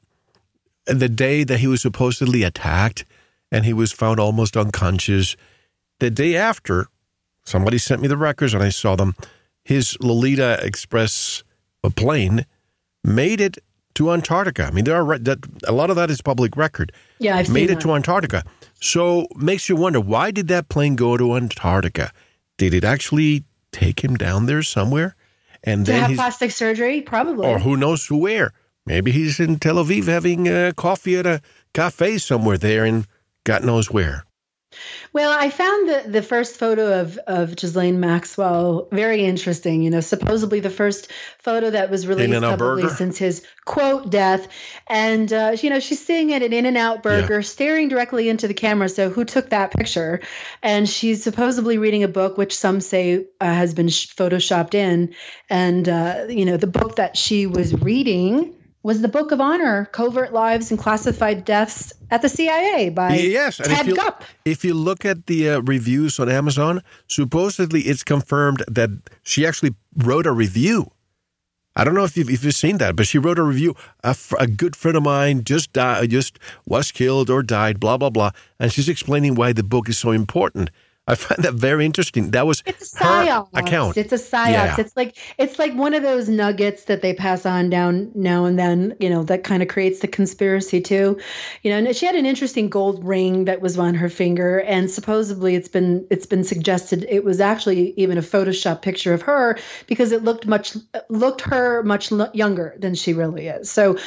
the day that he was supposedly attacked and he was found almost unconscious? The day after, somebody sent me the records and I saw them. His Lolita Express plane made it to Antarctica. I mean, there are that a lot of that is public record. Yeah, I've made it that. to Antarctica. So makes you wonder why did that plane go to Antarctica? Did it actually take him down there somewhere? And to then have plastic surgery, probably. Or who knows where. Maybe he's in Tel Aviv having uh, coffee at a cafe somewhere there and God knows where. Well, I found the, the first photo of, of Ghislaine Maxwell very interesting. You know, supposedly the first photo that was released publicly since his quote death. And, uh, you know, she's sitting at an In N Out burger, yeah. staring directly into the camera. So, who took that picture? And she's supposedly reading a book, which some say uh, has been photoshopped in. And, uh, you know, the book that she was reading was the Book of Honor: Covert Lives and Classified Deaths at the CIA by yes, Ted if you, Gup. If you look at the uh, reviews on Amazon, supposedly it's confirmed that she actually wrote a review. I don't know if you've, if you've seen that, but she wrote a review. A, a good friend of mine just died, just was killed or died, blah blah blah, and she's explaining why the book is so important. I find that very interesting. That was it's a her account. It's a psyops. Yeah. It's like it's like one of those nuggets that they pass on down now and then. You know that kind of creates the conspiracy too. You know, and she had an interesting gold ring that was on her finger, and supposedly it's been it's been suggested it was actually even a Photoshop picture of her because it looked much looked her much younger than she really is. So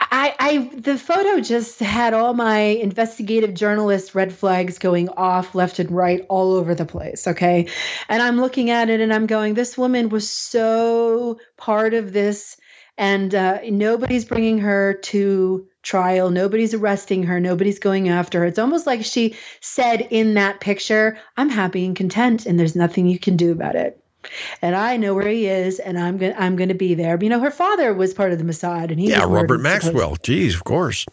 I, I the photo just had all my investigative journalist red flags going off left and right all over the place okay? And i'm looking at it and i'm going this woman was so part of this and uh, nobody's bringing her to trial. Nobody's arresting her. Nobody's going after her. It's almost like she said in that picture i'm happy and content and there's nothing you can do about it and I know where he is, and I'm going I'm going to be there. But, you know, her father was part of the Mossad, and he yeah, Robert Maxwell. Geez, of course.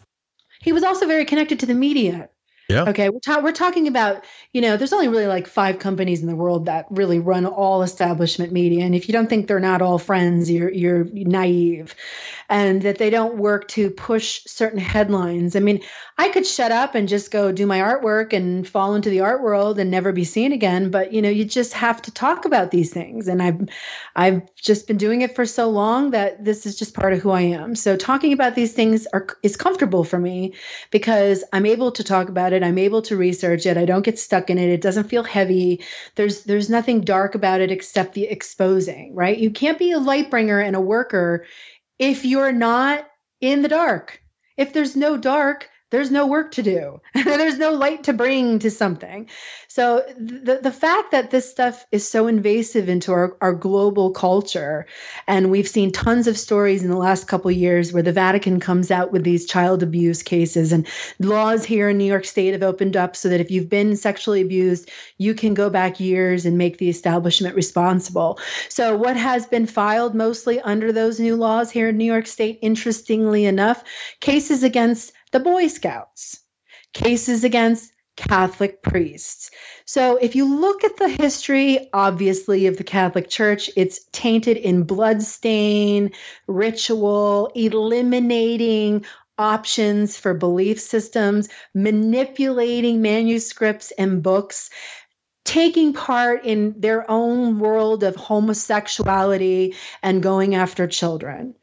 He was also very connected to the media. Yeah. Okay. We're, ta- we're talking about, you know, there's only really like five companies in the world that really run all establishment media. And if you don't think they're not all friends, you're, you're naive and that they don't work to push certain headlines. I mean, I could shut up and just go do my artwork and fall into the art world and never be seen again. But, you know, you just have to talk about these things. And I've, I've just been doing it for so long that this is just part of who I am. So talking about these things are, is comfortable for me because I'm able to talk about it it. I'm able to research it. I don't get stuck in it. It doesn't feel heavy. There's there's nothing dark about it except the exposing, right? You can't be a light bringer and a worker if you're not in the dark. If there's no dark, there's no work to do. there's no light to bring to something. So the the fact that this stuff is so invasive into our, our global culture, and we've seen tons of stories in the last couple years where the Vatican comes out with these child abuse cases, and laws here in New York State have opened up so that if you've been sexually abused, you can go back years and make the establishment responsible. So what has been filed mostly under those new laws here in New York State, interestingly enough, cases against the Boy Scouts, cases against Catholic priests. So, if you look at the history, obviously, of the Catholic Church, it's tainted in bloodstain, ritual, eliminating options for belief systems, manipulating manuscripts and books, taking part in their own world of homosexuality and going after children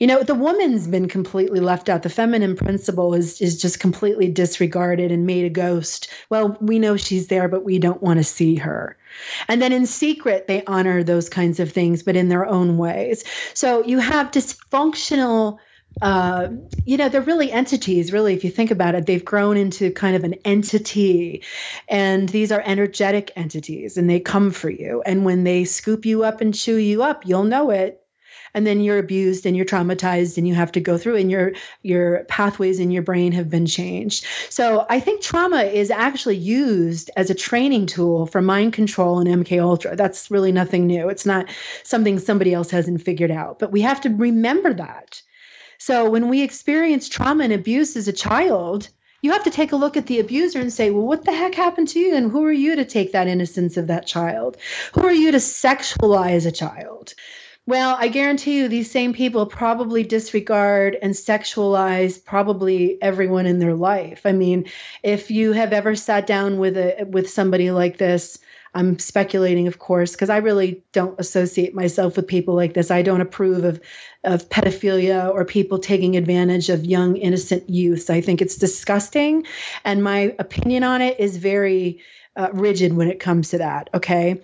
You know, the woman's been completely left out. The feminine principle is is just completely disregarded and made a ghost. Well, we know she's there, but we don't want to see her. And then in secret, they honor those kinds of things, but in their own ways. So you have dysfunctional uh, you know, they're really entities, really, if you think about it. They've grown into kind of an entity, and these are energetic entities, and they come for you. And when they scoop you up and chew you up, you'll know it. And then you're abused and you're traumatized and you have to go through and your your pathways in your brain have been changed. So I think trauma is actually used as a training tool for mind control and MK Ultra. That's really nothing new. It's not something somebody else hasn't figured out. But we have to remember that so when we experience trauma and abuse as a child, you have to take a look at the abuser and say, well, what the heck happened to you? And who are you to take that innocence of that child? Who are you to sexualize a child? Well, I guarantee you, these same people probably disregard and sexualize probably everyone in their life. I mean, if you have ever sat down with a with somebody like this, I'm speculating, of course, because I really don't associate myself with people like this. I don't approve of of pedophilia or people taking advantage of young innocent youths. I think it's disgusting, and my opinion on it is very uh, rigid when it comes to that. Okay.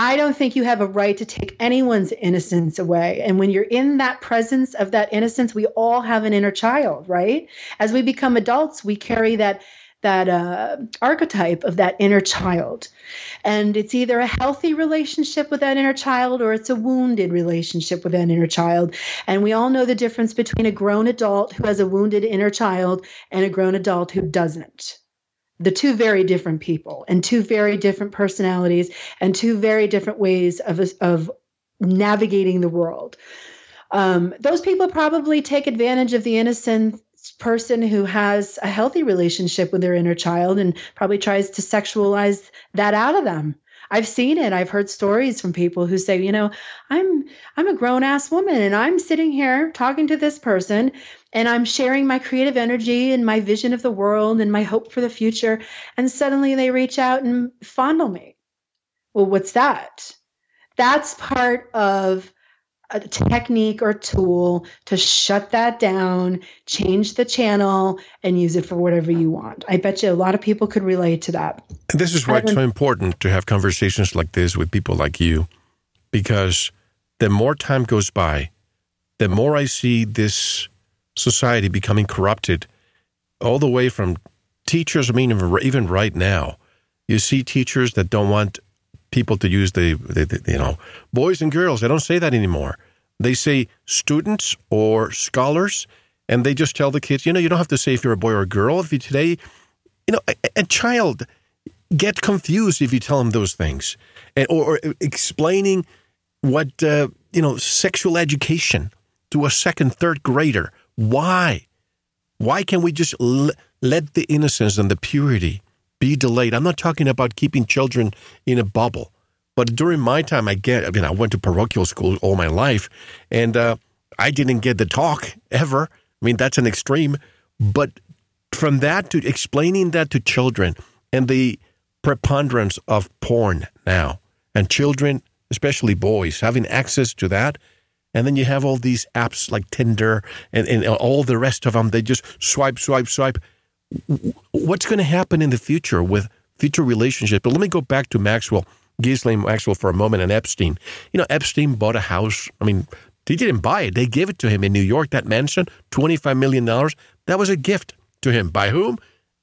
I don't think you have a right to take anyone's innocence away. And when you're in that presence of that innocence, we all have an inner child, right? As we become adults, we carry that that uh, archetype of that inner child. And it's either a healthy relationship with that inner child or it's a wounded relationship with that inner child. And we all know the difference between a grown adult who has a wounded inner child and a grown adult who doesn't. The two very different people and two very different personalities and two very different ways of, of navigating the world. Um, those people probably take advantage of the innocent person who has a healthy relationship with their inner child and probably tries to sexualize that out of them. I've seen it. I've heard stories from people who say, you know, I'm I'm a grown ass woman and I'm sitting here talking to this person and I'm sharing my creative energy and my vision of the world and my hope for the future and suddenly they reach out and fondle me. Well, what's that? That's part of a technique or tool to shut that down, change the channel, and use it for whatever you want. I bet you a lot of people could relate to that. And this is why it's so important to have conversations like this with people like you, because the more time goes by, the more I see this society becoming corrupted, all the way from teachers. I mean, even right now, you see teachers that don't want people to use the, the, the, you know boys and girls. They don't say that anymore. They say students or scholars, and they just tell the kids, you know, you don't have to say if you're a boy or a girl. If you today, you know, a, a child get confused if you tell them those things, and, or, or explaining what uh, you know sexual education to a second, third grader. Why? Why can't we just l- let the innocence and the purity be delayed. I'm not talking about keeping children in a bubble, but during my time, I get. I mean, I went to parochial school all my life, and uh, I didn't get the talk ever. I mean, that's an extreme, but from that to explaining that to children and the preponderance of porn now and children, especially boys, having access to that. And then you have all these apps like Tinder and, and all the rest of them. They just swipe, swipe, swipe what's going to happen in the future with future relationships? But let me go back to Maxwell, Ghislaine Maxwell, for a moment and Epstein. You know, Epstein bought a house. I mean, he didn't buy it. They gave it to him in New York, that mansion, $25 million. That was a gift to him. By whom?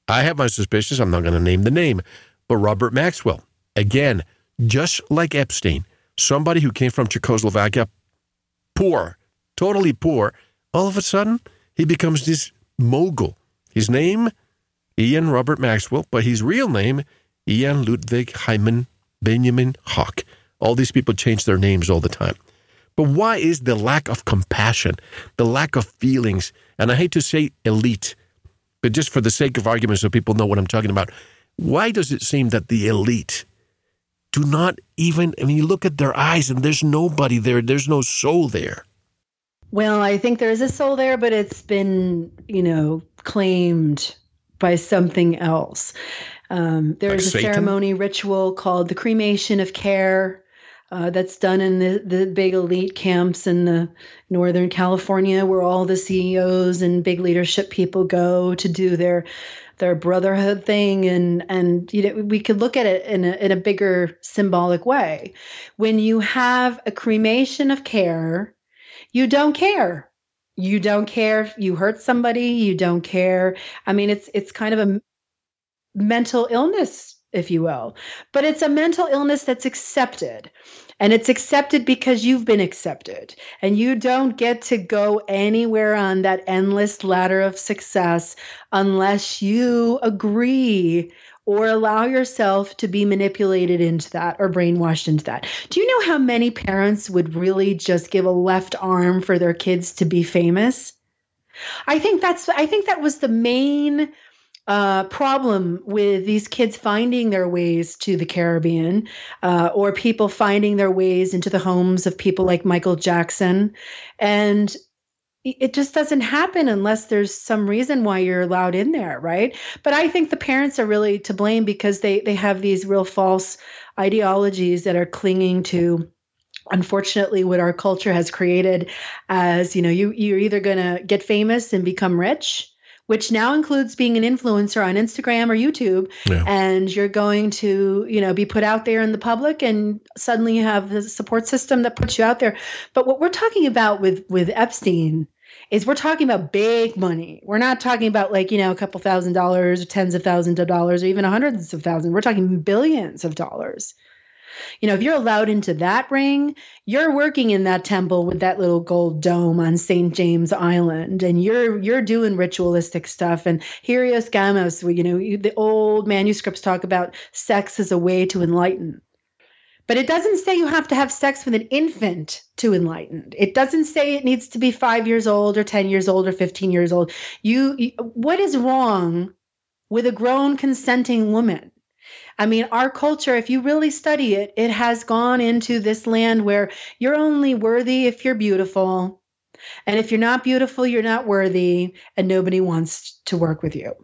I have my suspicions. I'm not going to name the name. But Robert Maxwell, again, just like Epstein, somebody who came from Czechoslovakia, poor, totally poor, all of a sudden, he becomes this mogul his name, Ian Robert Maxwell, but his real name, Ian Ludwig Hyman Benjamin Hoch. All these people change their names all the time. But why is the lack of compassion, the lack of feelings, and I hate to say elite, but just for the sake of argument so people know what I'm talking about, why does it seem that the elite do not even, I mean, you look at their eyes and there's nobody there, there's no soul there? Well, I think there is a soul there, but it's been, you know, claimed by something else. Um, there's like a Satan? ceremony ritual called the cremation of care. uh, that's done in the, the big elite camps in the Northern California, where all the CEOs and big leadership people go to do their their brotherhood thing and and you know we could look at it in a, in a bigger symbolic way. When you have a cremation of care you don't care. You don't care if you hurt somebody. You don't care. I mean it's it's kind of a mental illness if you will. But it's a mental illness that's accepted. And it's accepted because you've been accepted. And you don't get to go anywhere on that endless ladder of success unless you agree or allow yourself to be manipulated into that or brainwashed into that. Do you know how many parents would really just give a left arm for their kids to be famous? I think that's I think that was the main uh, problem with these kids finding their ways to the Caribbean uh, or people finding their ways into the homes of people like Michael Jackson. And it just doesn't happen unless there's some reason why you're allowed in there, right? But I think the parents are really to blame because they they have these real false ideologies that are clinging to unfortunately what our culture has created as you know you you're either going to get famous and become rich which now includes being an influencer on Instagram or YouTube. Yeah. And you're going to, you know, be put out there in the public and suddenly you have the support system that puts you out there. But what we're talking about with with Epstein is we're talking about big money. We're not talking about like, you know, a couple thousand dollars or tens of thousands of dollars or even hundreds of thousands. We're talking billions of dollars. You know, if you're allowed into that ring, you're working in that temple with that little gold dome on St. James Island, and you're you're doing ritualistic stuff. And Hieros Gamos, you know, the old manuscripts talk about sex as a way to enlighten. But it doesn't say you have to have sex with an infant to enlighten. It doesn't say it needs to be five years old or 10 years old or 15 years old. You, you what is wrong with a grown consenting woman? I mean, our culture, if you really study it, it has gone into this land where you're only worthy if you're beautiful. And if you're not beautiful, you're not worthy, and nobody wants to work with you.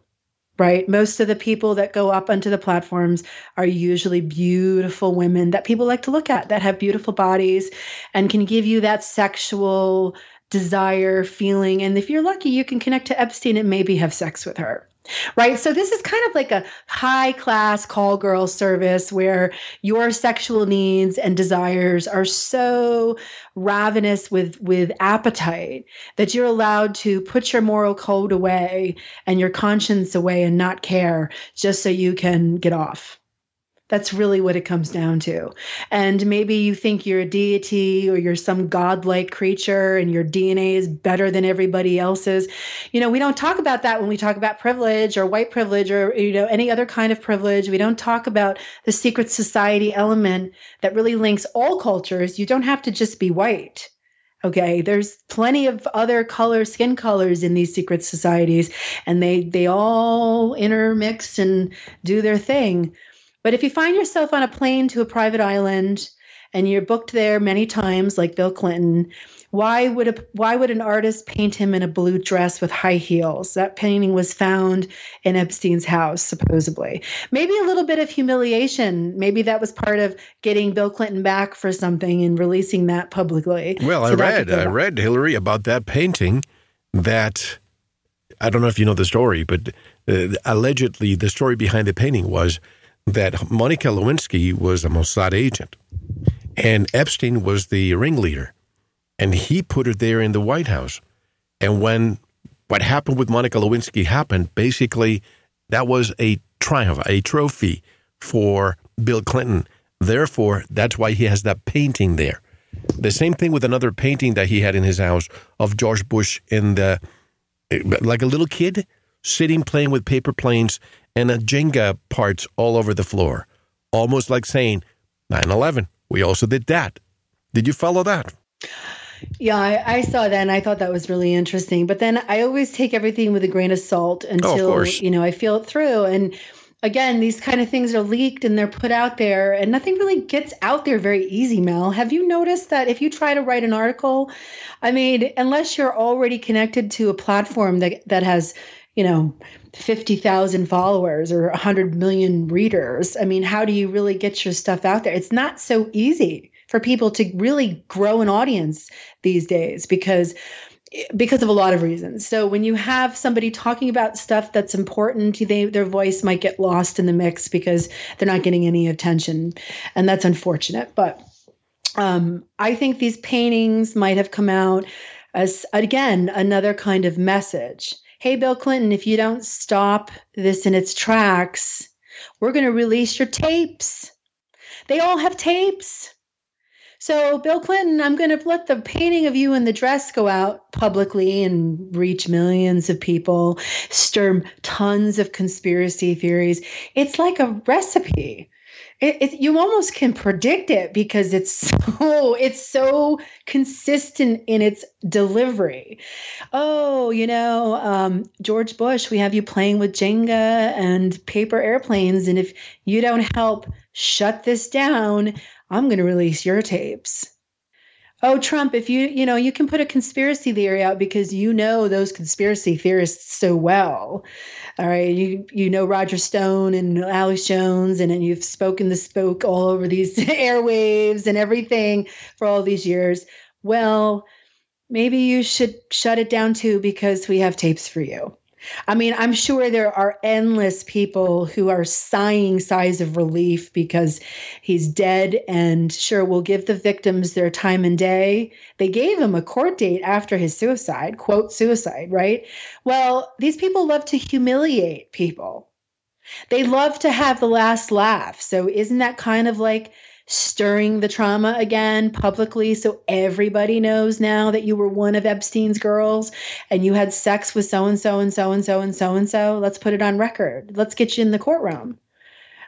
Right? Most of the people that go up onto the platforms are usually beautiful women that people like to look at, that have beautiful bodies and can give you that sexual desire feeling. And if you're lucky, you can connect to Epstein and maybe have sex with her right? So this is kind of like a high class call girl service where your sexual needs and desires are so ravenous with with appetite that you're allowed to put your moral code away and your conscience away and not care just so you can get off. That's really what it comes down to. And maybe you think you're a deity or you're some godlike creature and your DNA is better than everybody else's. You know, we don't talk about that when we talk about privilege or white privilege or, you know, any other kind of privilege. We don't talk about the secret society element that really links all cultures. You don't have to just be white. Okay, there's plenty of other color, skin colors in these secret societies, and they they all intermix and do their thing. But if you find yourself on a plane to a private island and you're booked there many times, like Bill Clinton, why would a why would an artist paint him in a blue dress with high heels? That painting was found in Epstein's house, supposedly. Maybe a little bit of humiliation. Maybe that was part of getting Bill Clinton back for something and releasing that publicly. Well, so I read I read Hillary about that painting that I don't know if you know the story, but uh, allegedly the story behind the painting was that Monica Lewinsky was a Mossad agent and Epstein was the ringleader. And he put her there in the White House. And when what happened with Monica Lewinsky happened, basically that was a triumph, a trophy for Bill Clinton. Therefore, that's why he has that painting there. The same thing with another painting that he had in his house of George Bush in the eh, like a little kid sitting playing with paper planes and a Jenga parts all over the floor, almost like saying 9 11. We also did that. Did you follow that? Yeah, I, I, saw that and I thought that was really interesting. But then I always take everything with a grain of salt until, oh, of you know, I feel it through. And again, these kind of things are leaked and they're put out there and nothing really gets out there very easy, Mel. Have you noticed that if you try to write an article, I mean, unless you're already connected to a platform that, that has, you know, 50,000 followers or 100 million readers. I mean, how do you really get your stuff out there? It's not so easy for people to really grow an audience these days because because of a lot of reasons. So when you have somebody talking about stuff that's important, they, their voice might get lost in the mix because they're not getting any attention, and that's unfortunate. But um, I think these paintings might have come out as again another kind of message. Hey, Bill Clinton, if you don't stop this in its tracks, we're going to release your tapes. They all have tapes. So, Bill Clinton, I'm going to let the painting of you in the dress go out publicly and reach millions of people, stir tons of conspiracy theories. It's like a recipe. It, it, you almost can predict it because it's so it's so consistent in its delivery. Oh, you know, um, George Bush, we have you playing with Jenga and paper airplanes, and if you don't help shut this down, I'm going to release your tapes. Oh, Trump, if you, you know, you can put a conspiracy theory out because you know those conspiracy theorists so well. All right. You you know Roger Stone and Alex Jones, and, and you've spoken the spoke all over these airwaves and everything for all these years. Well, maybe you should shut it down too because we have tapes for you. I mean, I'm sure there are endless people who are sighing sighs of relief because he's dead, and sure, we'll give the victims their time and day. They gave him a court date after his suicide, quote, suicide, right? Well, these people love to humiliate people. They love to have the last laugh. So, isn't that kind of like stirring the trauma again publicly so everybody knows now that you were one of Epstein's girls and you had sex with so and so and so and so and so and so. Let's put it on record. Let's get you in the courtroom.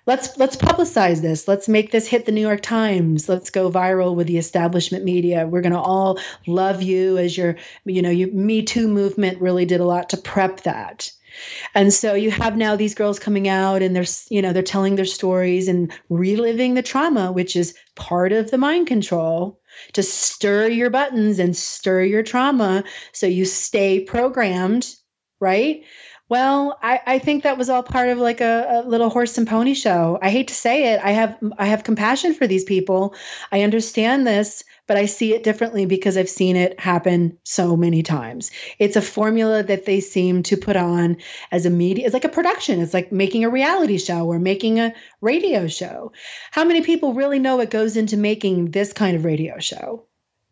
Let's let's publicize this. Let's make this hit the New York Times. Let's go viral with the establishment media. We're going to all love you as your you know, you Me Too movement really did a lot to prep that. And so you have now these girls coming out and they're, you know, they're telling their stories and reliving the trauma, which is part of the mind control to stir your buttons and stir your trauma so you stay programmed, right? Well, I, I think that was all part of like a, a, little horse and pony show. I hate to say it. I have I have compassion for these people. I understand this, but I see it differently because I've seen it happen so many times. It's a formula that they seem to put on as a media, it's like a production. It's like making a reality show or making a radio show. How many people really know what goes into making this kind of radio show?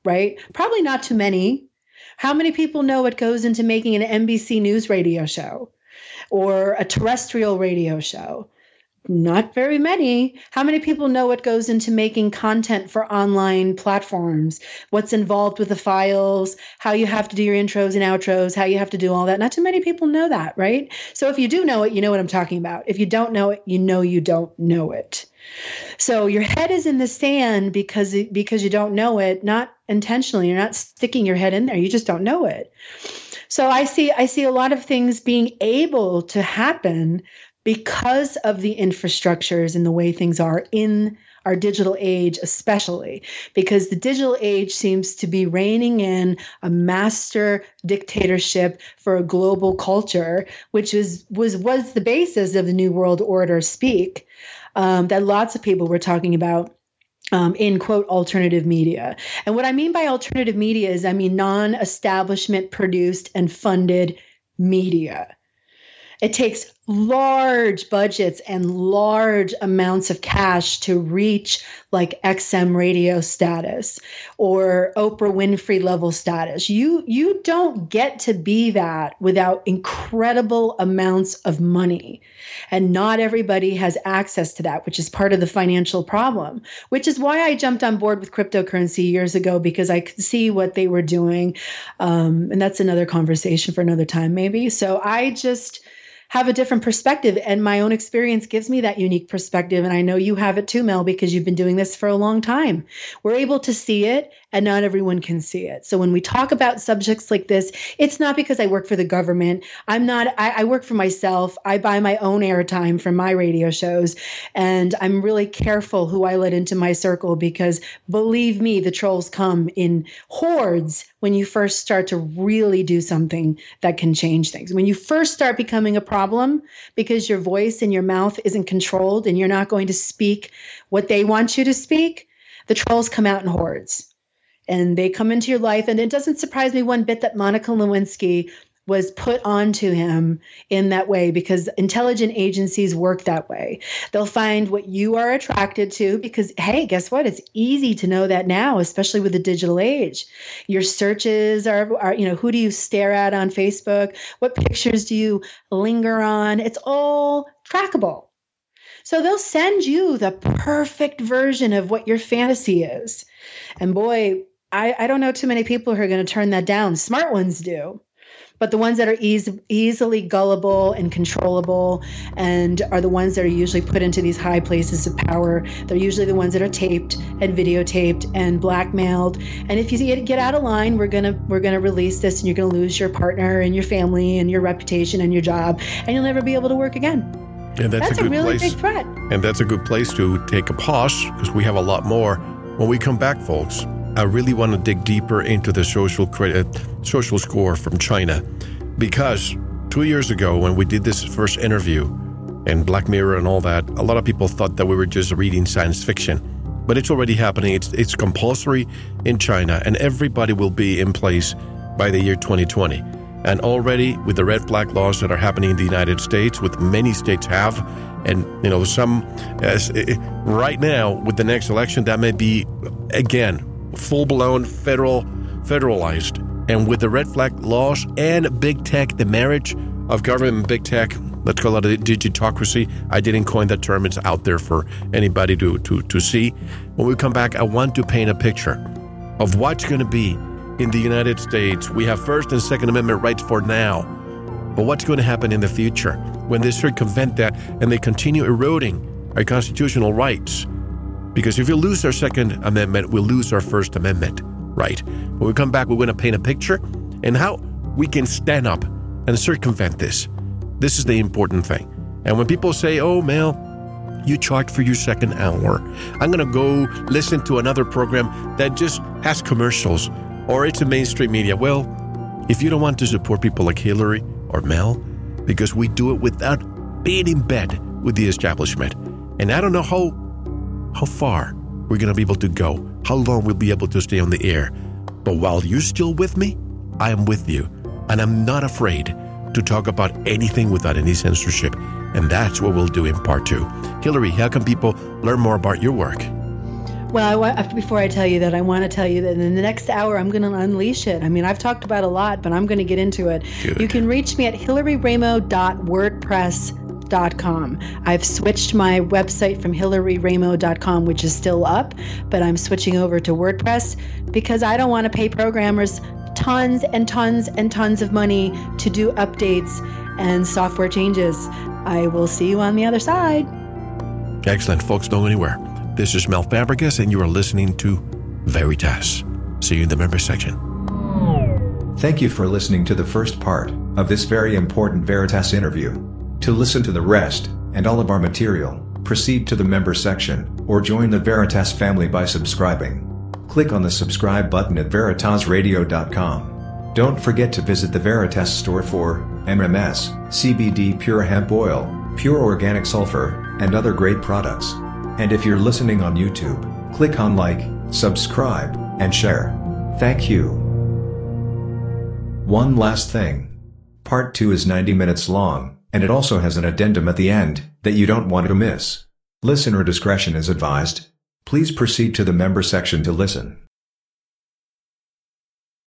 Right? Probably not too many. How many people know what goes into making an NBC News radio show or a terrestrial radio show? Not very many. How many people know what goes into making content for online platforms? What's involved with the files, how you have to do your intros and outros, how you have to do all that? Not too many people know that, right? So if you do know it, you know what I'm talking about. If you don't know it, you know you don't know it. So your head is in the sand because because you don't know it, not intentionally. You're not sticking your head in there. You just don't know it. So I see I see a lot of things being able to happen because of the infrastructures and the way things are in our digital age, especially because the digital age seems to be reigning in a master dictatorship for a global culture, which is was was the basis of the New World Order speak um, that lots of people were talking about. Um, in quote alternative media. And what I mean by alternative media is I mean non establishment produced and funded media. It takes large budgets and large amounts of cash to reach like XM radio status or Oprah Winfrey level status. You you don't get to be that without incredible amounts of money. And not everybody has access to that, which is part of the financial problem, which is why I jumped on board with cryptocurrency years ago because I could see what they were doing. Um, and that's another conversation for another time, maybe. So I just have a different perspective. And my own experience gives me that unique perspective. And I know you have it too, Mel, because you've been doing this for a long time. We're able to see it and not everyone can see it. So when we talk about subjects like this, it's not because I work for the government. I'm not, I, I work for myself. I buy my own airtime from my radio shows. And I'm really careful who I let into my circle because believe me, the trolls come in hordes when you first start to really do something that can change things. When you first start becoming a problem because your voice and your mouth isn't controlled and you're not going to speak what they want you to speak the trolls come out in hordes and they come into your life. And it doesn't surprise me one bit that Monica Lewinsky was put onto him in that way because intelligent agencies work that way. They'll find what you are attracted to because, hey, guess what? It's easy to know that now, especially with the digital age. Your searches are, are you know, who do you stare at on Facebook? What pictures do you linger on? It's all trackable. So they'll send you the perfect version of what your fantasy is. And boy, I, I don't know too many people who are going to turn that down. Smart ones do. But the ones that are easy, easily gullible and controllable and are the ones that are usually put into these high places of power they're usually the ones that are taped and videotaped and blackmailed. And if you get out of line we're going to we're going to release this and you're going to lose your partner and your family and your reputation and your job and you'll never be able to work again. And that's, that's a, a, really place, big threat. And that's a good place to take a pause because we have a lot more when we come back folks I really want to dig deeper into the social credit, social score from China, because two years ago when we did this first interview and Black Mirror and all that, a lot of people thought that we were just reading science fiction, but it's already happening. It's it's compulsory in China, and everybody will be in place by the year 2020. And already with the red flag laws that are happening in the United States, with many states have, and you know some, as, eh, right now with the next election, that may be again full blown federal federalized. And with the red flag laws and big tech, the marriage of government and big tech, let's call it a digitocracy. I didn't coin that term, it's out there for anybody to, to, to see. When we come back, I want to paint a picture of what's going to be in the United States. We have First and Second Amendment rights for now, but what's going to happen in the future when they circumvent that and they continue eroding our constitutional rights? Because if we lose our Second Amendment, we lose our First Amendment, right? When we come back, we're going to paint a picture and how we can stand up and circumvent this. This is the important thing. And when people say, oh, Mel, you charge for your second hour, I'm going to go listen to another program that just has commercials or it's a mainstream media. Well, if you don't want to support people like Hillary or Mel, because we do it without being in bed with the establishment. And I don't know how how far we're going to be able to go, how long we'll be able to stay on the air. But while you're still with me, I am with you, and I'm not afraid to talk about anything without any censorship. And that's what we'll do in part two. Hillary, how can people learn more about your work? Well, I, before I tell you that, I want to tell you that in the next hour, I'm going to unleash it. I mean, I've talked about a lot, but I'm going to get into it. Good. You can reach me at hillaryraimo.wordpress.com hillaryraimo.com. I've switched my website from hillaryraimo.com, which is still up, but I'm switching over to WordPress because I don't want to pay programmers tons and tons and tons of money to do updates and software changes. I will see you on the other side. Excellent, folks. Don't go anywhere. This is Mel Fabregas, and you are listening to Veritas. See you in the member section. Thank you for listening to the first part of this very important Veritas interview. To listen to the rest, and all of our material, proceed to the member section, or join the Veritas family by subscribing. Click on the subscribe button at veritasradio.com. Don't forget to visit the Veritas store for MMS, CBD pure hemp oil, pure organic sulfur, and other great products. And if you're listening on YouTube, click on like, subscribe, and share. Thank you. One last thing. Part 2 is 90 minutes long and it also has an addendum at the end that you don't want to miss. Listener discretion is advised. Please proceed to the member section to listen.